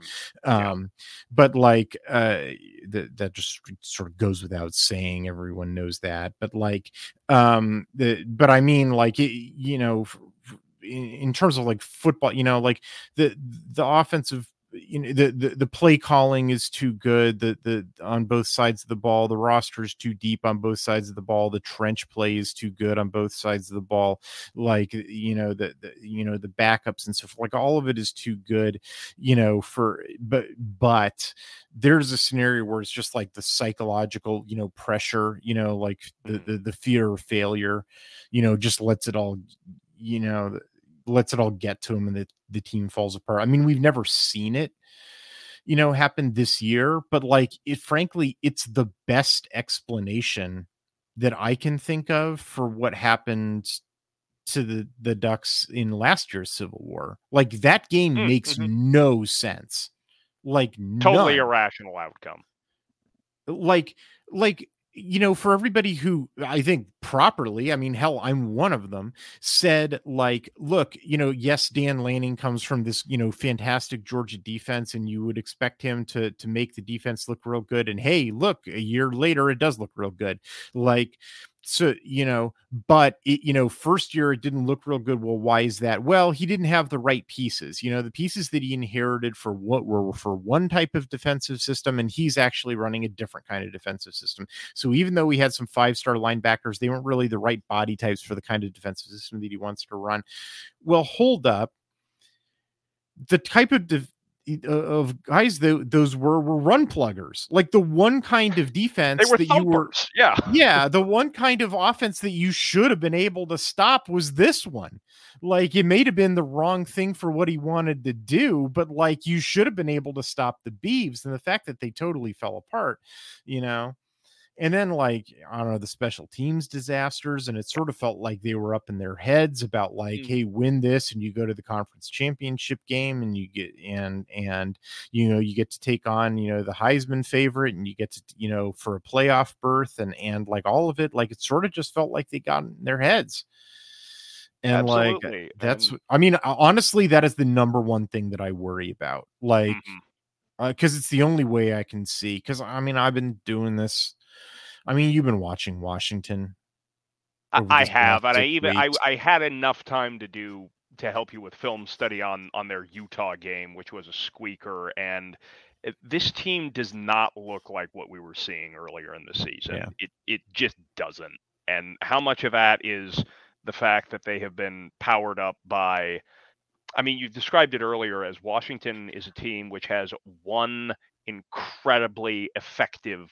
Mm-hmm. Yeah. Um, but like uh, that that just sort of goes without saying. Everyone knows that. But like um, the but I mean like you know. In, in terms of like football, you know, like the the offensive you know the, the the play calling is too good the the on both sides of the ball the roster is too deep on both sides of the ball the trench play is too good on both sides of the ball like you know the, the you know the backups and stuff like all of it is too good you know for but but there's a scenario where it's just like the psychological you know pressure you know like the Mm-hmm. the, the fear of failure you know just lets it all you know lets it all get to him and the, the team falls apart. I mean, we've never seen it, you know, happen this year, but like it frankly, it's the best explanation that I can think of for what happened to the the Ducks in last year's Civil War. Like that game Mm, makes mhm. no sense. Like Totally none irrational outcome. like like you know for everybody who i think properly i mean hell i'm one of them said like look you know yes dan lanning comes from this you know fantastic georgia defense and you would expect him to to make the defense look real good and hey look a year later it does look real good. Like so you know but it, you know first year it didn't look real good. Well why is that? Well he didn't have the right pieces you know the pieces that he inherited for what were for one type of defensive system and he's actually running a different kind of defensive system. So even though we had some five star linebackers they weren't really the right body types for the kind of defensive system that he wants to run. Well hold up. The type of uh, Uh, of guys that those were were run pluggers like the one kind of defense that you were. Yeah. yeah, the one kind of offense that you should have been able to stop was this one. Like it may have been the wrong thing for what he wanted to do, but like you should have been able to stop the Beavs and the fact that they totally fell apart, you know. And then like I don't know the special teams disasters, and it sort of felt like they were up in their heads about like, Mm. hey, win this, and you go to the conference championship game, and you get and and you know you get to take on you know the Heisman favorite and you get to you know for a playoff berth and and like all of it like it sort of just felt like they got in their heads and like that's And- I mean honestly that is the number one thing that I worry about like because it's the only way I can see because I mean I've been doing this I mean you've been watching Washington I- over I this have, and I even I. I had enough time to do to help you with film study on on their Utah game, which was a squeaker, and this team does not look like what we were seeing earlier in the season. Yeah. It it just doesn't. And how much of that is the fact that they have been powered up by I mean, you described it earlier as Washington is a team which has one incredibly effective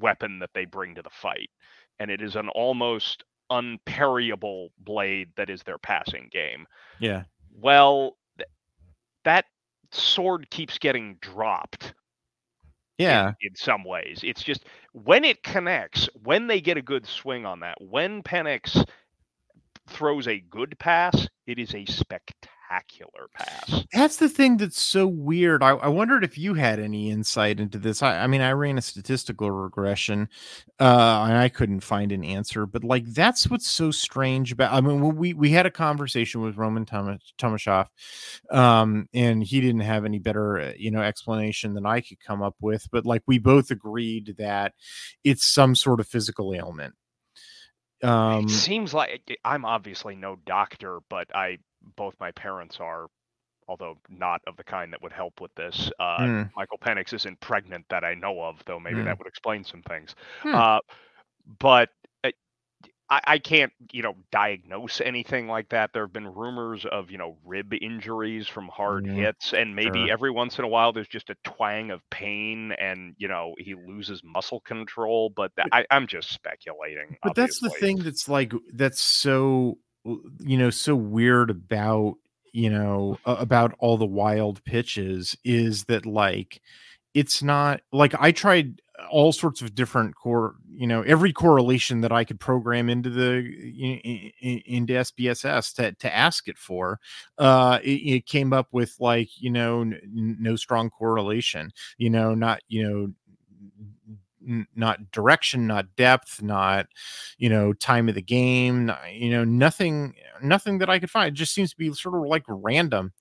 weapon that they bring to the fight, and it is an almost unparryable blade that is their passing game. yeah Well, th- that sword keeps getting dropped in- yeah in, some ways. It's just when it connects, when they get a good swing on that, when Penix throws a good pass, it is a spectacular pass. That's the thing that's so weird. I, I wondered if you had any insight into this. I, I mean, I ran a statistical regression, uh, and I couldn't find an answer. But like, that's what's so strange about. I mean, we we had a conversation with Roman Tomas um, and he didn't have any better, uh, you know, explanation than I could come up with. But like, we both agreed that it's some sort of physical ailment. Um, it seems like I'm obviously no doctor, but I both my parents are, although not of the kind that would help with this. Uh, Mm. Michael Penix isn't pregnant that I know of, though maybe Mm. that would explain some things. Hmm. Uh, but uh, I, I can't, you know, diagnose anything like that. There have been rumors of, you know, rib injuries from hard Yeah, hits, and maybe sure. every once in a while there's just a twang of pain, and you know he loses muscle control. But th- I, I'm just speculating. but that's the thing that's like that's so you know so weird about you know about all the wild pitches is that like it's not like i tried all sorts of different core you know every correlation that i could program into the into SPSS to, to ask it for uh it, it came up with like you know n- no strong correlation you know not you know not direction not depth not you know time of the game not- you know nothing nothing that i could find. It just seems to be sort of like random.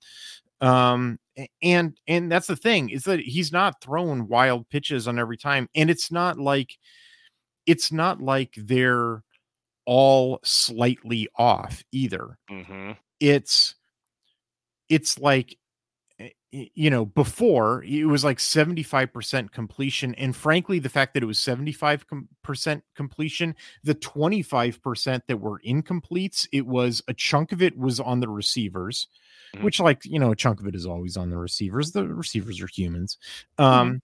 Um and and that's the thing is that he's not throwing wild pitches on every time and it's not like it's not like they're all slightly off either. Mhm. it's it's like you know, before it was like 75% completion. And frankly, the fact that it was 75% completion, the 25% that were incompletes, it was a chunk of it was on the receivers, mm-hmm. which, like, you know, a chunk of it is always on the receivers. The receivers are humans. Mm-hmm. Um, mm-hmm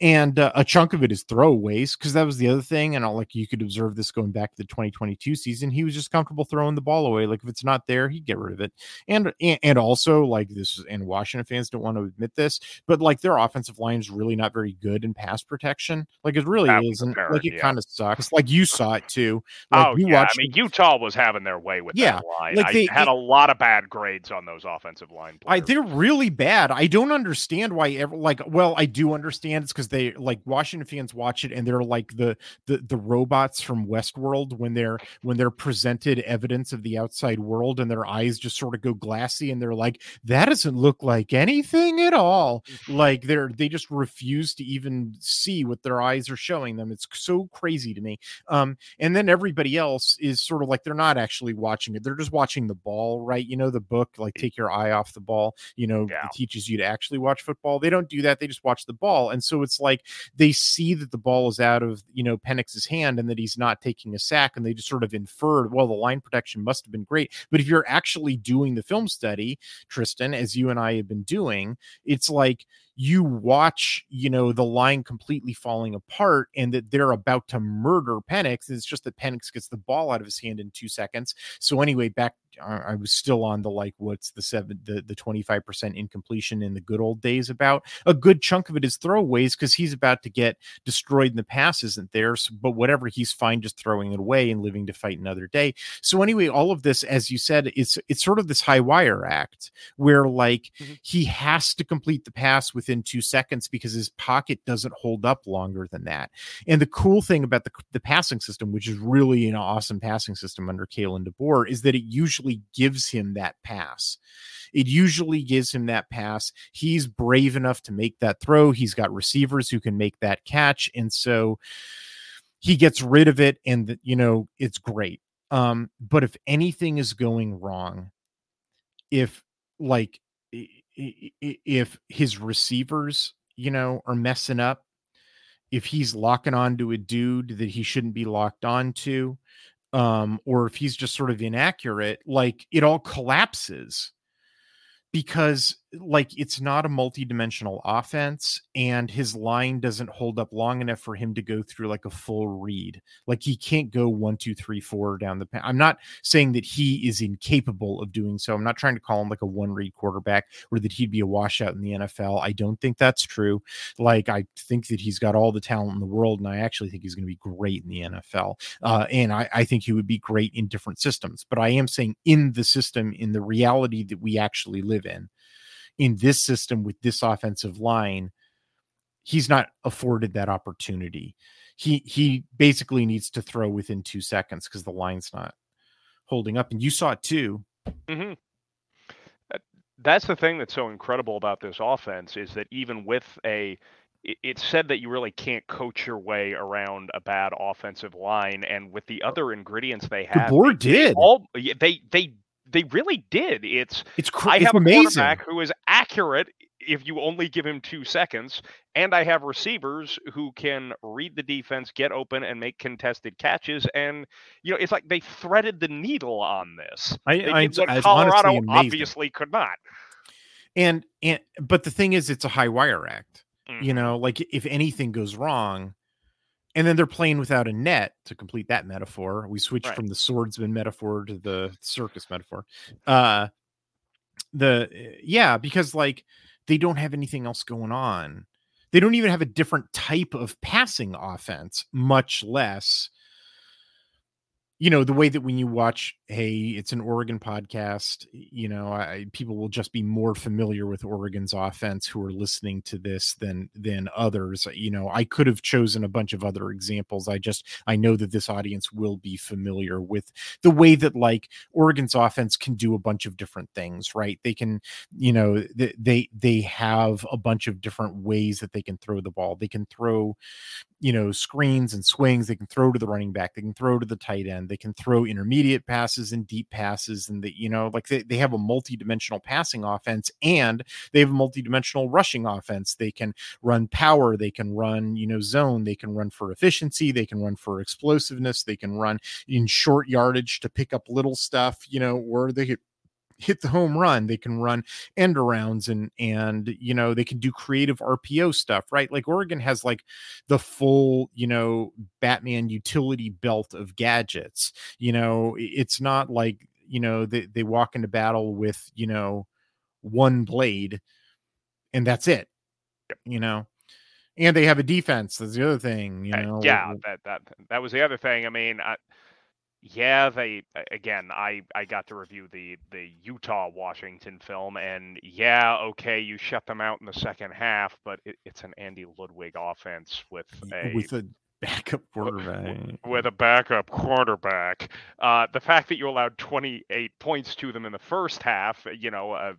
and uh, a chunk of it is throwaways because that was the other thing and I'll, like you could observe this going back to the 2022 season he was just comfortable throwing the ball away like if it's not there he'd get rid of it and and also like this and washington fans don't want to admit this but like their offensive line is really not very good in pass protection like it really is and like it yeah. kind of sucks like you saw it too like, oh yeah i mean utah was having their way with yeah, that line like they, I had a lot of bad grades on those offensive line players. I, they're really bad. I don't understand why ever like well i do understand it's because because they like Washington fans watch it and they're like the the the robots from Westworld when they're when they're presented evidence of the outside world and their eyes just sort of go glassy and they're like that doesn't look like anything at all. Like they're they just refuse to even see what their eyes are showing them. It's so crazy to me. Um and then everybody else is sort of like they're not actually watching it. They're just watching the ball right? You know the book like take your eye off the ball you know yeah. teaches you to actually watch football they don't do that they just watch the ball and so it's it's like they see that the ball is out of you know Penix's hand and that he's not taking a sack, and they just sort of inferred, well, the line protection must have been great. But if you're actually doing the film study, Tristan, as you and I have been doing, it's like you watch, you know, the line completely falling apart and that they're about to murder Penix. It's just that Penix gets the ball out of his hand in two seconds. So anyway, back I was still on the like what's the seven the the 25% incompletion in the good old days about a good chunk of it is throwaways because he's about to get destroyed and the pass isn't there so, but whatever he's fine just throwing it away and living to fight another day so anyway all of this as you said it's it's sort of this high wire act where like mm-hmm. he has to complete the pass with within two seconds because his pocket doesn't hold up longer than that. And the cool thing about the, the passing system, which is really an awesome passing system under Kalen DeBoer, is that it usually gives him that pass. It usually gives him that pass. He's brave enough to make that throw. He's got receivers who can make that catch. And so he gets rid of it and you know it's great um but if anything is going wrong if like if his receivers, you know, are messing up, if he's locking on to a dude that he shouldn't be locked on to, um, or if he's just sort of inaccurate, like it all collapses because like it's not a multi-dimensional offense and his line doesn't hold up long enough for him to go through like a full read. Like he can't go one two three four down the path i'm not saying that he is incapable of doing so. I'm not trying to call him like a one read quarterback or that he'd be a washout in the nfl i don't think that's true. Like i think that he's got all the talent in the world and i actually think he's going to be great in the nfl uh, and I, I think he would be great in different systems but i am saying in the system in the reality that we actually live in in this system with this offensive line, he's not afforded that opportunity. He he basically needs to throw within two seconds because the line's not holding up. And you saw it too. Mm-hmm. That's the thing that's so incredible about this offense is that even with a it's said that you really can't coach your way around a bad offensive line, and with the other ingredients they have, DeBoer did all they they they really did. It's it's cr- I have it's a amazing. quarterback who is accurate if you only give him two seconds, and I have receivers who can read the defense, get open, and make contested catches. And you know, it's like they threaded the needle on this. I, they I, what Colorado obviously could not. And and but the thing is, it's a high wire act. Mm-hmm. You know, like if anything goes wrong, and then they're playing without a net to complete that metaphor. We switched right. from the swordsman metaphor to the circus metaphor. Uh the eh, yeah, because like they don't have anything else going on. They don't even have a different type of passing offense, much less you know the way that when you watch hey it's an oregon podcast you know I, people will just be more familiar with oregon's offense who are listening to this than than others uh, you know i could have chosen a bunch of other examples i just i know that this audience will be familiar with the way that like oregon's offense can do a bunch of different things right? They can you know they they have a bunch of different ways that they can throw the ball. They can throw you know screens and swings they can throw to the running back they can throw to the tight end they can throw intermediate passes passes and deep passes and the you know like they, they have a multi-dimensional passing offense and they have a multi-dimensional rushing offense. They can run power they can run you know zone they can run for efficiency they can run for explosiveness they can run in short yardage to pick up little stuff you know where they hit the home run they can run end arounds and and you know they can do creative rpo stuff right? Like oregon has like the full you know batman utility belt of gadgets you know? It's not like you know they, they walk into battle with you know one blade and that's it you know? And they have a defense that's the other thing you know? yeah that that that was the other thing i mean I, yeah, they again. I I got to review the the Utah Washington film, and yeah, okay, you shut them out in the second half, but it, it's an Andy Ludwig offense with a with a backup quarterback. With a backup quarterback, uh, the fact that you allowed 28 points to them in the first half, you know, uh,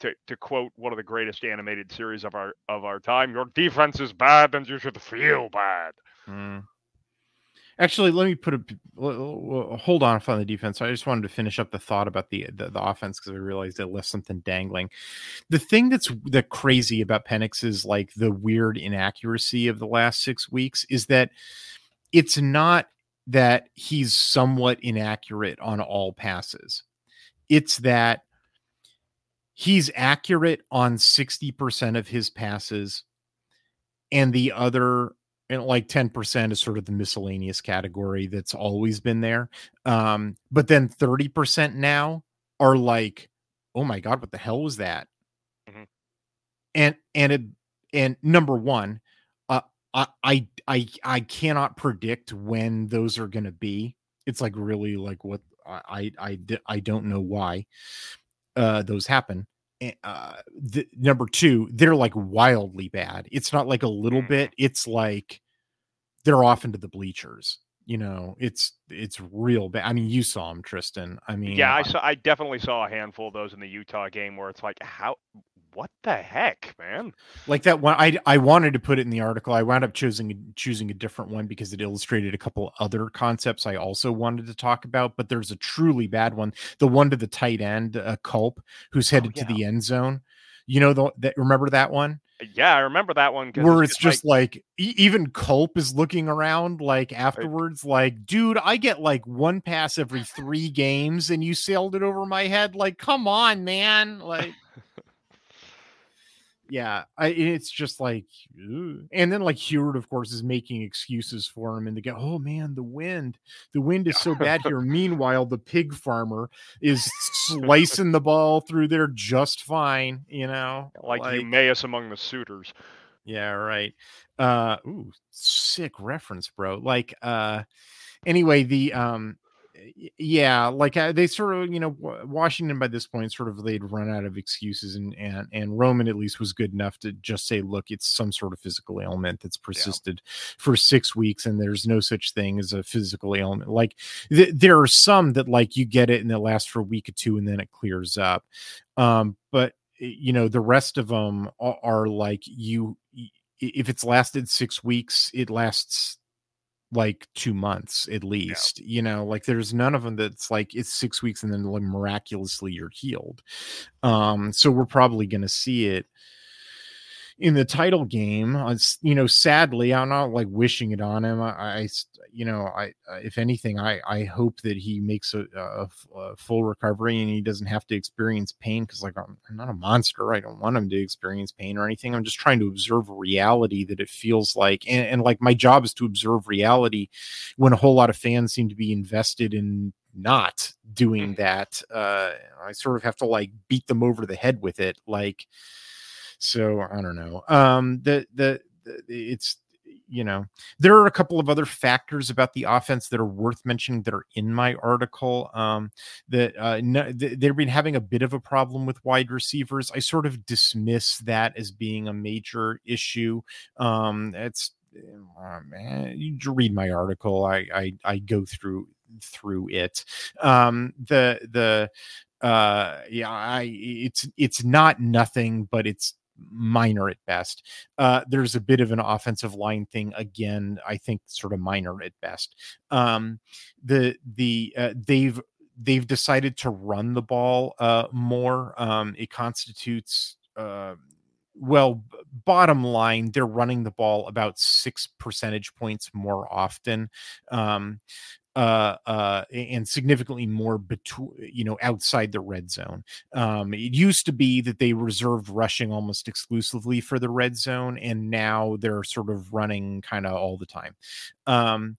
to, to quote one of the greatest animated series of our of our time, your defense is bad, and you should feel bad. Mm. Actually, let me put a uh, hold on on the defense. I just wanted to finish up the thought about the the, the offense because I realized I left something dangling. The thing that's the crazy about Penix is like the weird inaccuracy of the last six weeks is that it's not that he's somewhat inaccurate on all passes. It's that he's accurate on 60% of his passes and the other and like 10% is sort of the miscellaneous category that's always been there. Um, but then 30% now are like, oh my God, what the hell was that? Mm-hmm. And, and it, and number one, uh, I, I, I, I cannot predict when those are going to be. It's like really like what I, I, I, don't know why, uh, those happen uh the number two they're like wildly bad it's not like a little mm. bit it's like they're off into the bleachers you know it's it's real bad i mean you saw them tristan i mean yeah i saw i definitely saw a handful of those in the utah game where it's like how what the heck man like that one i i wanted to put it in the article i wound up choosing choosing a different one because it illustrated a couple other concepts i also wanted to talk about but there's a truly bad one the one to the tight end uh, culp who's oh, headed oh, yeah. to the end zone you know the, that remember that one uh, yeah, I remember that one. Where it's, it's just like, like even Culp is looking around like afterwards, like, dude, I get like one pass every three games, and you sailed it over my head. Like, come on, man. Like, yeah, I, it's just like, and then like Huard, of course, is making excuses for him, and they go, "Oh man, the wind, the wind is so bad here." Meanwhile, the pig farmer is slicing the ball through there just fine, you know, like, like Eumaeus among the suitors. Yeah, right. Uh, ooh, sick reference, bro. Like, uh, anyway, the um, yeah, like uh, they sort of, you know, Washington by this point sort of they'd run out of excuses, and and and Roman at least was good enough to just say, look, it's some sort of physical ailment that's persisted yeah. for six weeks, and there's no such thing as a physical ailment. Like th- there are some that like you get it and it lasts for a week or two, and then it clears up. Um, but you know, the rest of them are, are like you. If it's lasted six weeks, it lasts like two months at least yeah. you know like there's none of them that's like it's six weeks and then like miraculously you're healed um so we're probably going to see it in the title game. you know, sadly, I'm not like wishing it on him. I, I you know, I, if anything, I, I hope that he makes a, a, a full recovery and he doesn't have to experience pain because, like, I'm, I'm, not a monster. I don't want him to experience pain or anything. I'm just trying to observe reality that it feels like, and, and like my job is to observe reality when a whole lot of fans seem to be invested in not doing mm-hmm. that. Uh, I sort of have to like beat them over the head with it, like so I don't know. Um, the, the, the it's you know there are a couple of other factors about the offense that are worth mentioning that are in my article um that uh no, they've been having a bit of a problem with wide receivers. I sort of dismiss that as being a major issue. Um it's oh, man, you read my article. I, I i go through through it. Um the the uh yeah i it's it's not nothing but it's minor at best. Uh, there's a bit of an offensive line thing again. I think sort of minor at best. Um, the the uh, they've they've decided to run the ball uh, more. Um, it constitutes uh, well, bottom line, they're running the ball about six percentage points more often. Um, uh, uh, and significantly more between, you know, outside the red zone. Um, it used to be that they reserved rushing almost exclusively for the red zone, and now they're sort of running kind of all the time. Um,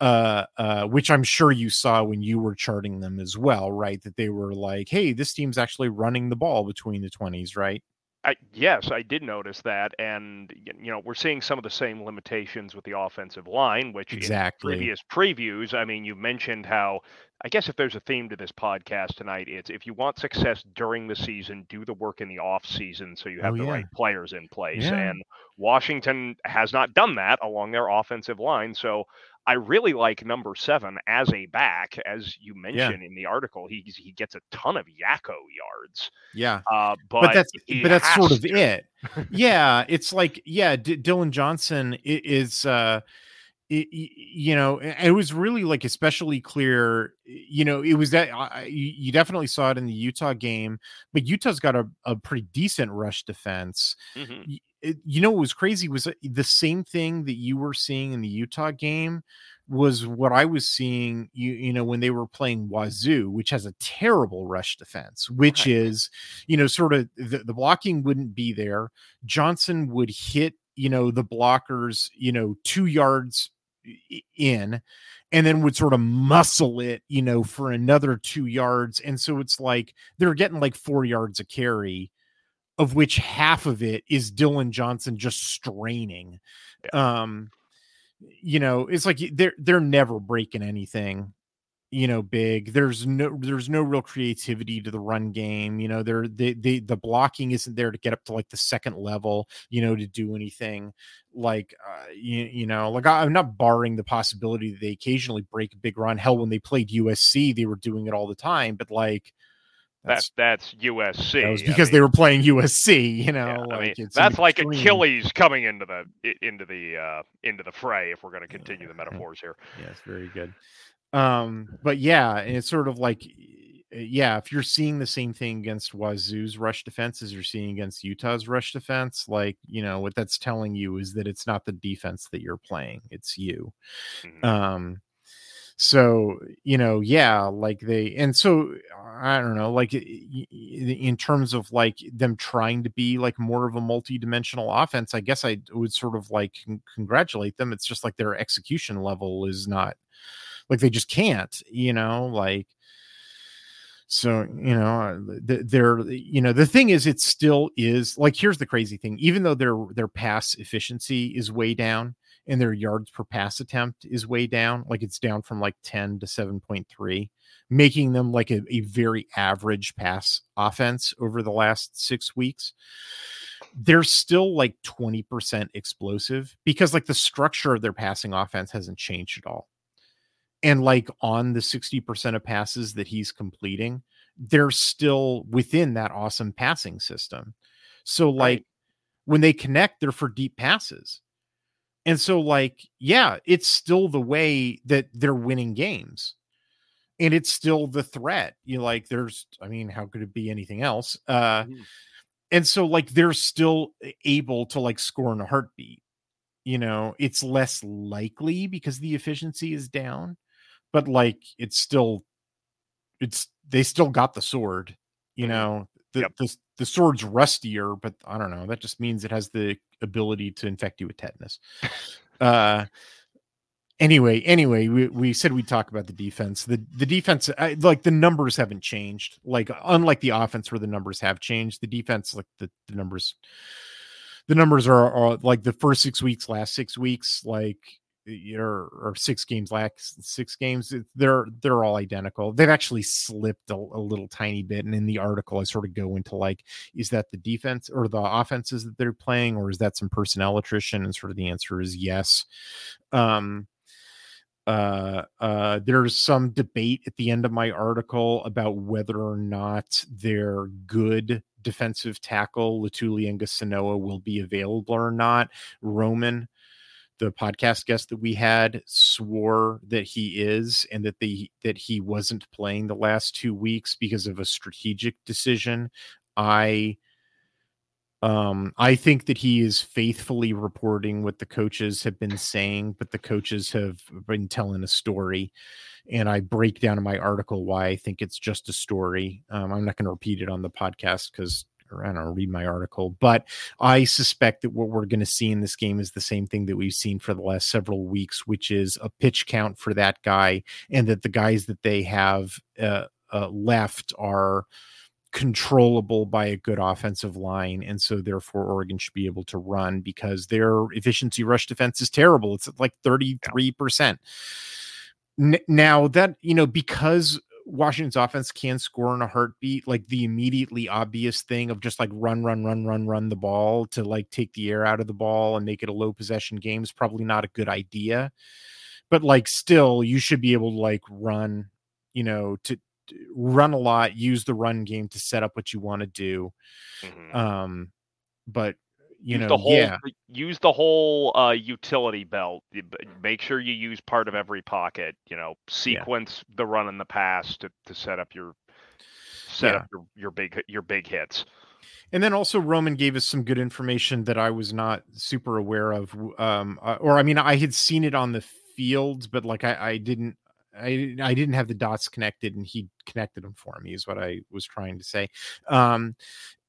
uh, uh, which I'm sure you saw when you were charting them as well, right? That they were like, hey, this team's actually running the ball between the 20s, right? I, yes, I did notice that, and you know we're seeing some of the same limitations with the offensive line, which exactly in previous previews. I mean, you mentioned how I guess if there's a theme to this podcast tonight, it's if you want success during the season, do the work in the off season so you have oh, the yeah. right players in place. Yeah. And Washington has not done that along their offensive line, so I really like number seven as a back, as you mentioned yeah. in the article. He he gets a ton of Yakko yards. Yeah, uh, but, but that's but that's sort of it. yeah, it's like yeah, D- Dillon Johnson is. uh it, you know it was really like especially clear you know it was that uh, you definitely saw it in the utah game but utah's got a, a pretty decent rush defense. Mm-hmm. It, you know what was crazy was uh, the same thing that you were seeing in the Utah game was what I was seeing you you know when they were playing Wazoo which has a terrible rush defense which is you know sort of the, the blocking wouldn't be there. Johnson would hit you know the blockers you know 2 yards in and then would sort of muscle it you know for another 2 yards and so it's like they're getting like 4 yards a carry of which half of it is Dillon Johnson just straining. Yeah. Um, you know, it's like they're they're never breaking anything, you know, big. There's no there's no real creativity to the run game. You know, they're they, they the blocking isn't there to get up to like the second level, you know, to do anything like uh, you, you know, like I'm not barring the possibility that they occasionally break a big run. Hell, when they played USC, they were doing it all the time, but like that's that's USC. That was because I mean, they were playing USC. You know, yeah, like I mean, that's like extreme. Achilles coming into the into the uh, into the fray. If we're going to continue the metaphors here. Yes, very good. Um, but yeah, and it's sort of like yeah, if you're seeing the same thing against Wazoo's rush defense as you're seeing against Utah's rush defense, like you know what that's telling you is that it's not the defense that you're playing; it's you. Mm-hmm. Um, so you know yeah like they and so i don't know like in terms of like them trying to be like more of a multi-dimensional offense i guess i would sort of like congratulate them it's just like their execution level is not like they just can't you know like so you know they're you know the thing is it still is like here's the crazy thing even though their their pass efficiency is way down and their yards per pass attempt is way down. Like it's down from like 10 to 7.3, making them like a, a very average pass offense over the last six weeks. They're still like 20% explosive because like the structure of their passing offense hasn't changed at all. And like on the 60% of passes that he's completing, they're still within that awesome passing system. So like right. when they connect, they're for deep passes and so, like, yeah, it's still the way that they're winning games. And it's still the threat. You like, there's, I mean, how could it be anything else? Uh, mm-hmm. and so, like, they're still able to like score in a heartbeat. You know, it's less likely because the efficiency is down, but like, it's still, it's, they still got the sword, you mm-hmm. know, the, yep. the, the sword's rustier, but I don't know. That just means it has the ability to infect you with tetanus. uh, anyway, anyway, we, we said we'd talk about the defense. The the defense, I, like the numbers haven't changed. Like unlike the offense, where the numbers have changed, the defense, like the, the numbers, the numbers are, are like the first six weeks, last six weeks, like or, or six games last six games they're they're all identical. They've actually slipped a, a, little tiny bit and in the article i sort of go into like is that the defense or the offenses that they're playing or is that some personnel attrition? And sort of the answer is yes. Um uh uh there's some debate at the end of my article about whether or not their good defensive tackle Letuligasenoa will be available or not. Roman the podcast guest that we had swore that he is and that the that he wasn't playing the last two weeks because of a strategic decision. I um i think that he is faithfully reporting what the coaches have been saying but the coaches have been telling a story. And i break down in my article why i think it's just a story. Um, i'm not going to repeat it on the podcast because or I don't know, read my article, but I suspect that what we're going to see in this game is the same thing that we've seen for the last several weeks, which is a pitch count for that guy, and that the guys that they have uh, uh, left are controllable by a good offensive line and so therefore Oregon should be able to run because their efficiency rush defense is terrible. It's like 33% now that you know because Washington's offense can score in a heartbeat. Like the immediately obvious thing of just like run, run, run, run, run the ball to like take the air out of the ball and make it a low possession game is probably not a good idea. But like still, you should be able to like run, you know, to, run a lot, use the run game to set up what you want to do. Mm-hmm. Um, but you use know, the whole yeah. use the whole uh, utility belt. Make sure you use part of every pocket. You know, sequence yeah. the run and the pass to, to set up your set yeah. up your, your big your big hits. And then also Roman gave us some good information that I was not super aware of. Um, uh, or I mean, I had seen it on the fields, but like I, I didn't I I didn't have the dots connected, and he connected them for me. Is what I was trying to say. Um,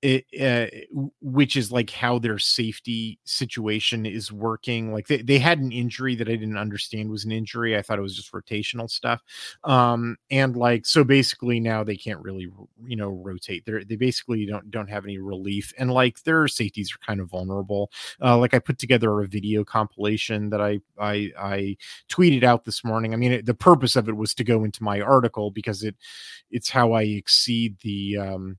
it, uh, which is like how their safety situation is working. Like they, they had an injury that I didn't understand was an injury. I thought it was just rotational stuff. Um, and like so basically now they can't really you know rotate. They they basically don't don't have any relief, and like their safeties are kind of vulnerable. Uh, like I put together a video compilation that I I I tweeted out this morning. I mean it, the purpose of it was to go into my article because it it's how I exceed the um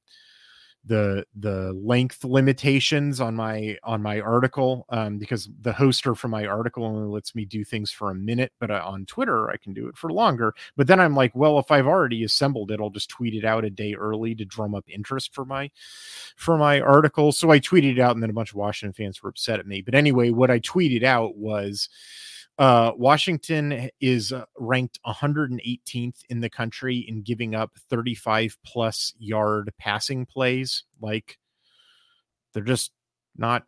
the the length limitations on my on my article um, because the hoster for my article only lets me do things for a minute but uh, on twitter i can do it for longer. But then i'm like well if i've already assembled it i'll just tweet it out a day early to drum up interest for my for my article. So i tweeted it out and then a bunch of washington fans were upset at me. But anyway what i tweeted out was uh, Washington is uh, ranked 118th in the country in giving up 35 plus yard passing plays. Like they're just not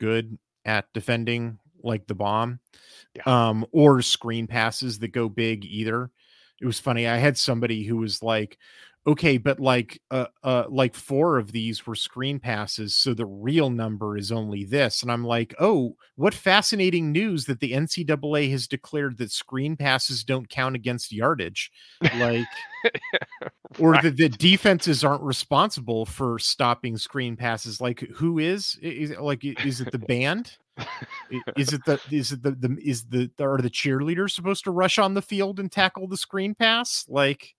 good at defending like the bomb yeah. um, or screen passes that go big either. It was funny. I had somebody who was like, okay but like uh uh like four of these were screen passes so the real number is only this and i'm like oh what fascinating news that the ncaa has declared that screen passes don't count against yardage like or right. that the defenses aren't responsible for stopping screen passes like who is, is like is it the band is it the is it the, the is the are the cheerleaders supposed to rush on the field and tackle the screen pass like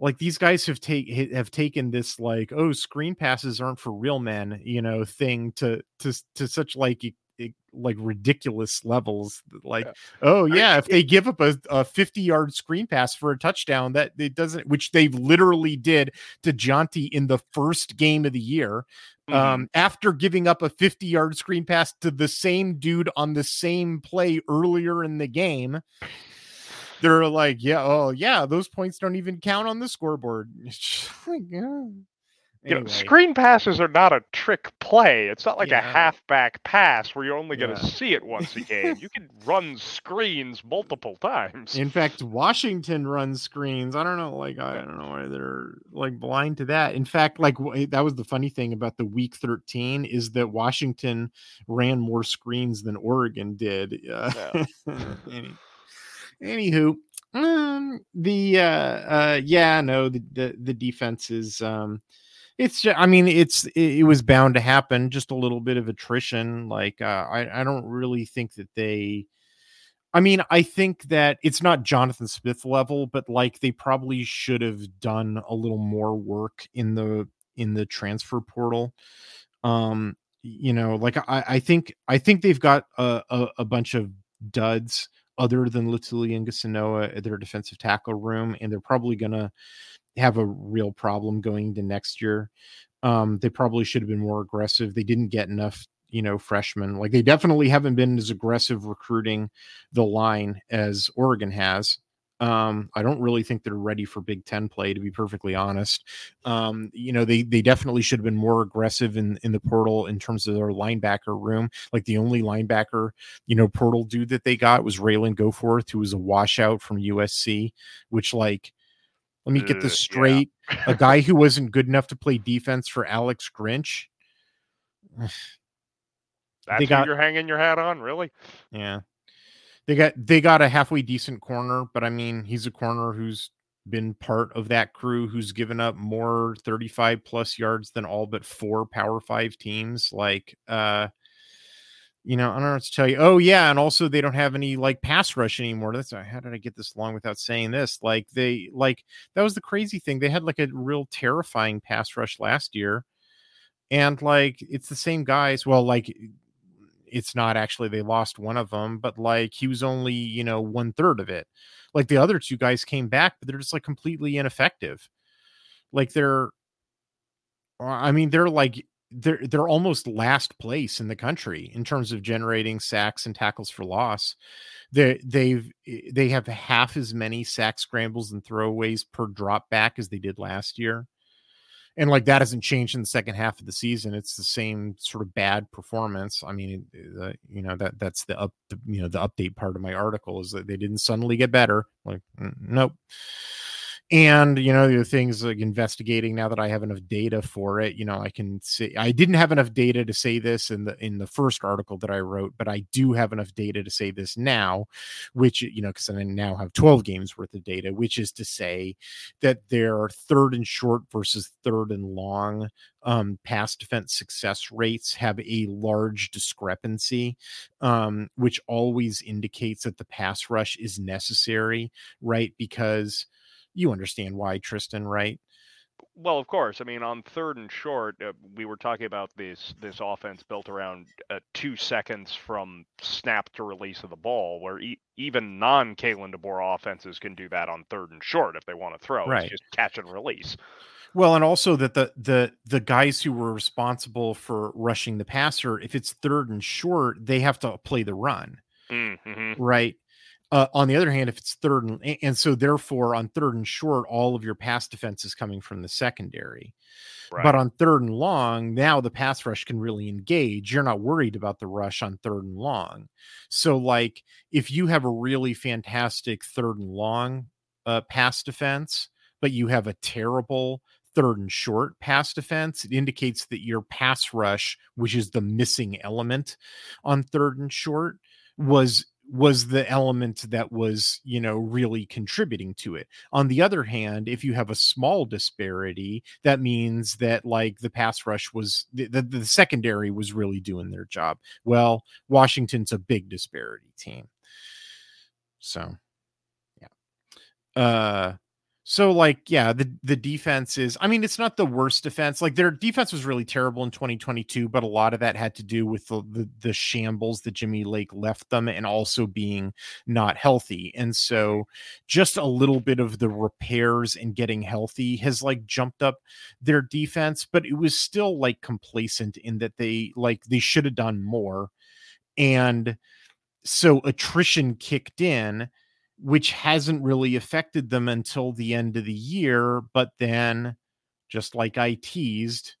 like these guys have take have taken this like oh screen passes aren't for real men you know thing to to to such like like ridiculous levels like yeah. oh yeah if they give up a, a 50 yard screen pass for a touchdown that it doesn't which they literally did to Jeanty in the first game of the year mm-hmm. um after giving up a 50 yard screen pass to the same dude on the same play earlier in the game they're like, yeah, oh yeah, those points don't even count on the scoreboard. like, yeah. You know, screen passes are not a trick play. It's not like yeah. a halfback pass where you're only going to yeah. see it once a game. you can run screens multiple times. In fact, Washington runs screens. I don't know, like I don't know why they're like blind to that. In fact, like that was the funny thing about the week 13 is that Washington ran more screens than Oregon did. Uh, yeah. Anywho, um, the uh, uh, yeah, no, the the, the defense is um, it's just, I mean, it's it, it, was bound to happen. Just a little bit of attrition. Like, uh, I I don't really think that they. I mean, I think that it's not Jonathan Smith level, but like they probably should have done a little more work in the in the transfer portal. Um, you know, like I, I think I think they've got a, a, a bunch of duds other than Letuligasenoa at their defensive tackle room, and they're probably going to have a real problem going to next year. Um, they probably should have been more aggressive. They didn't get enough you know, freshmen. Like they definitely haven't been as aggressive recruiting the line as Oregon has. Um, I don't really think they're ready for Big Ten play, to be perfectly honest. Um, you know, they they definitely should have been more aggressive in in the portal in terms of their linebacker room. Like the only linebacker, you know, portal dude that they got was Ralen Goforth, who was a washout from USC, which like let me get this straight. Yeah. a guy who wasn't good enough to play defense for Alex Grinch. That's got, you're hanging your hat on, really? Yeah. They got they got a halfway decent corner, but I mean, he's a corner who's been part of that crew who's given up more 35 plus yards than all but four power five teams. Like uh you know, I don't know what to tell you. Oh, yeah, and also they don't have any like pass rush anymore. That's how did I get this long without saying this? Like they like that was the crazy thing. They had like a real terrifying pass rush last year, and like it's the same guys. Well, like it's not actually they lost one of them, but like he was only you know one third of it. Like the other two guys came back, but they're just like completely ineffective. Like they're, I mean, they're like they're they're almost last place in the country in terms of generating sacks and tackles for loss. They they've eh, they have half as many sack scrambles and throwaways per drop back as they did last year. And like that hasn't changed in the second half of the season. It's the same sort of bad performance. I mean, uh, you know that that's the up, you know, the update part of my article is that they didn't suddenly get better. Like, nope and you know the things like investigating now that i have enough data for it you know i can say i didn't have enough data to say this in the in the first article that i wrote but i do have enough data to say this now which you know because i now have 12 games worth of data which is to say that their third and short versus third and long um, pass defense success rates have a large discrepancy, um, which always indicates that the pass rush is necessary, right? Because you understand why Tristan, right? Well, of course. I mean, on third and short, uh, we were talking about this this offense built around uh, two seconds from snap to release of the ball, where e- even non Kalen DeBoer offenses can do that on third and short if they want to throw. Right. It's just catch and release. Well, and also that the the the guys who were responsible for rushing the passer, if it's third and short, they have to play the run. Mm-hmm. Right. Uh, on the other hand, if it's third and and so therefore on third and short, all of your pass defense is coming from the secondary. Right. But on third and long, now the pass rush can really engage. You're not worried about the rush on third and long. So, like, if you have a really fantastic third and long uh, pass defense, but you have a terrible third and short pass defense, it indicates that your pass rush, which is the missing element on third and short, was was the element that was you know really contributing to it. On the other hand if you have a small disparity that means that like the pass rush was the, the, the secondary was really doing their job. Well washington's a big disparity team. So yeah. Uh so like yeah, the the defense is I mean it's not the worst defense. Like their defense was really terrible in 2022, but a lot of that had to do with the the, the shambles that Jimmy Lake left them and also being not healthy. And so just a little bit of the repairs and getting healthy has like jumped up their defense, but it was still like complacent in that they like they should have done more. And so attrition kicked in which hasn't really affected them until the end of the year. But then, just like I teased,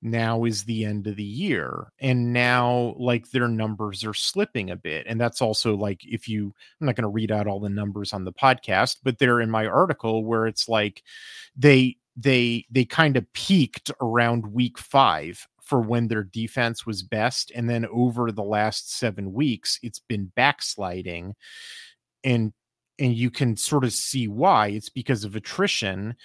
now is the end of the year. And now, like, their numbers are slipping a bit. And that's also like, if you, I'm not going to read out all the numbers on the podcast, but they're in my article where it's like they, they, they kind of peaked around week five for when their defense was best. And then over the last seven weeks, it's been backsliding and and you can sort of see why it's because of attrition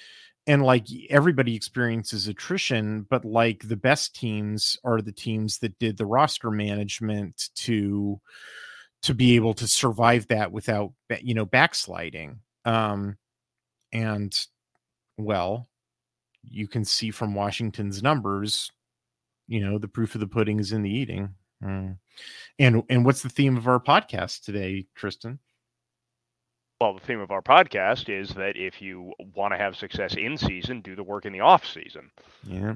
and like everybody experiences attrition but like the best teams are the teams that did the roster management to to be able to survive that without you know backsliding um and well you can see from washington's numbers you know the proof of the pudding is in the eating mm. and and what's the theme of our podcast today tristan well, the theme of our podcast is that if you want to have success in season, do the work in the off season. Yeah.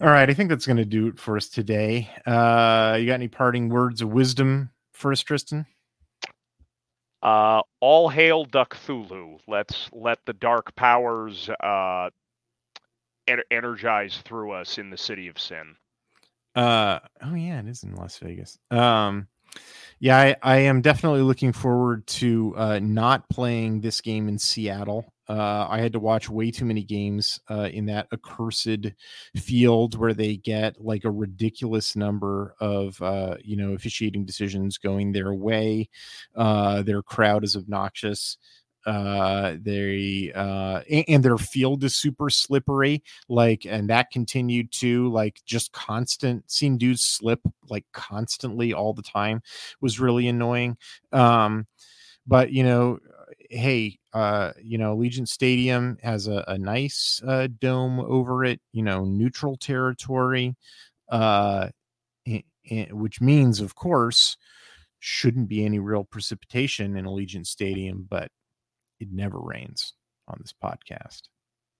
All right, I think that's going to do it for us today. Uh, you got any parting words of wisdom for us, Tristan? Uh, all hail Ducthulhu. Let's let the dark powers uh, energize through us in the city of sin. Uh, oh yeah, it is in Las Vegas. Um, yeah, I, I am definitely looking forward to uh, not playing this game in Seattle. Uh, I had to watch way too many games uh, in that accursed field where they get like a ridiculous number of uh, you know officiating decisions going their way. Uh, their crowd is obnoxious uh they uh and, their field is super slippery like and that continued to like just constant seeing dudes slip like constantly all the time was really annoying um but you know hey uh you know Allegiant Stadium has a, a nice uh dome over it you know neutral territory uh which means of course shouldn't be any real precipitation in Allegiant Stadium but it never rains on this podcast.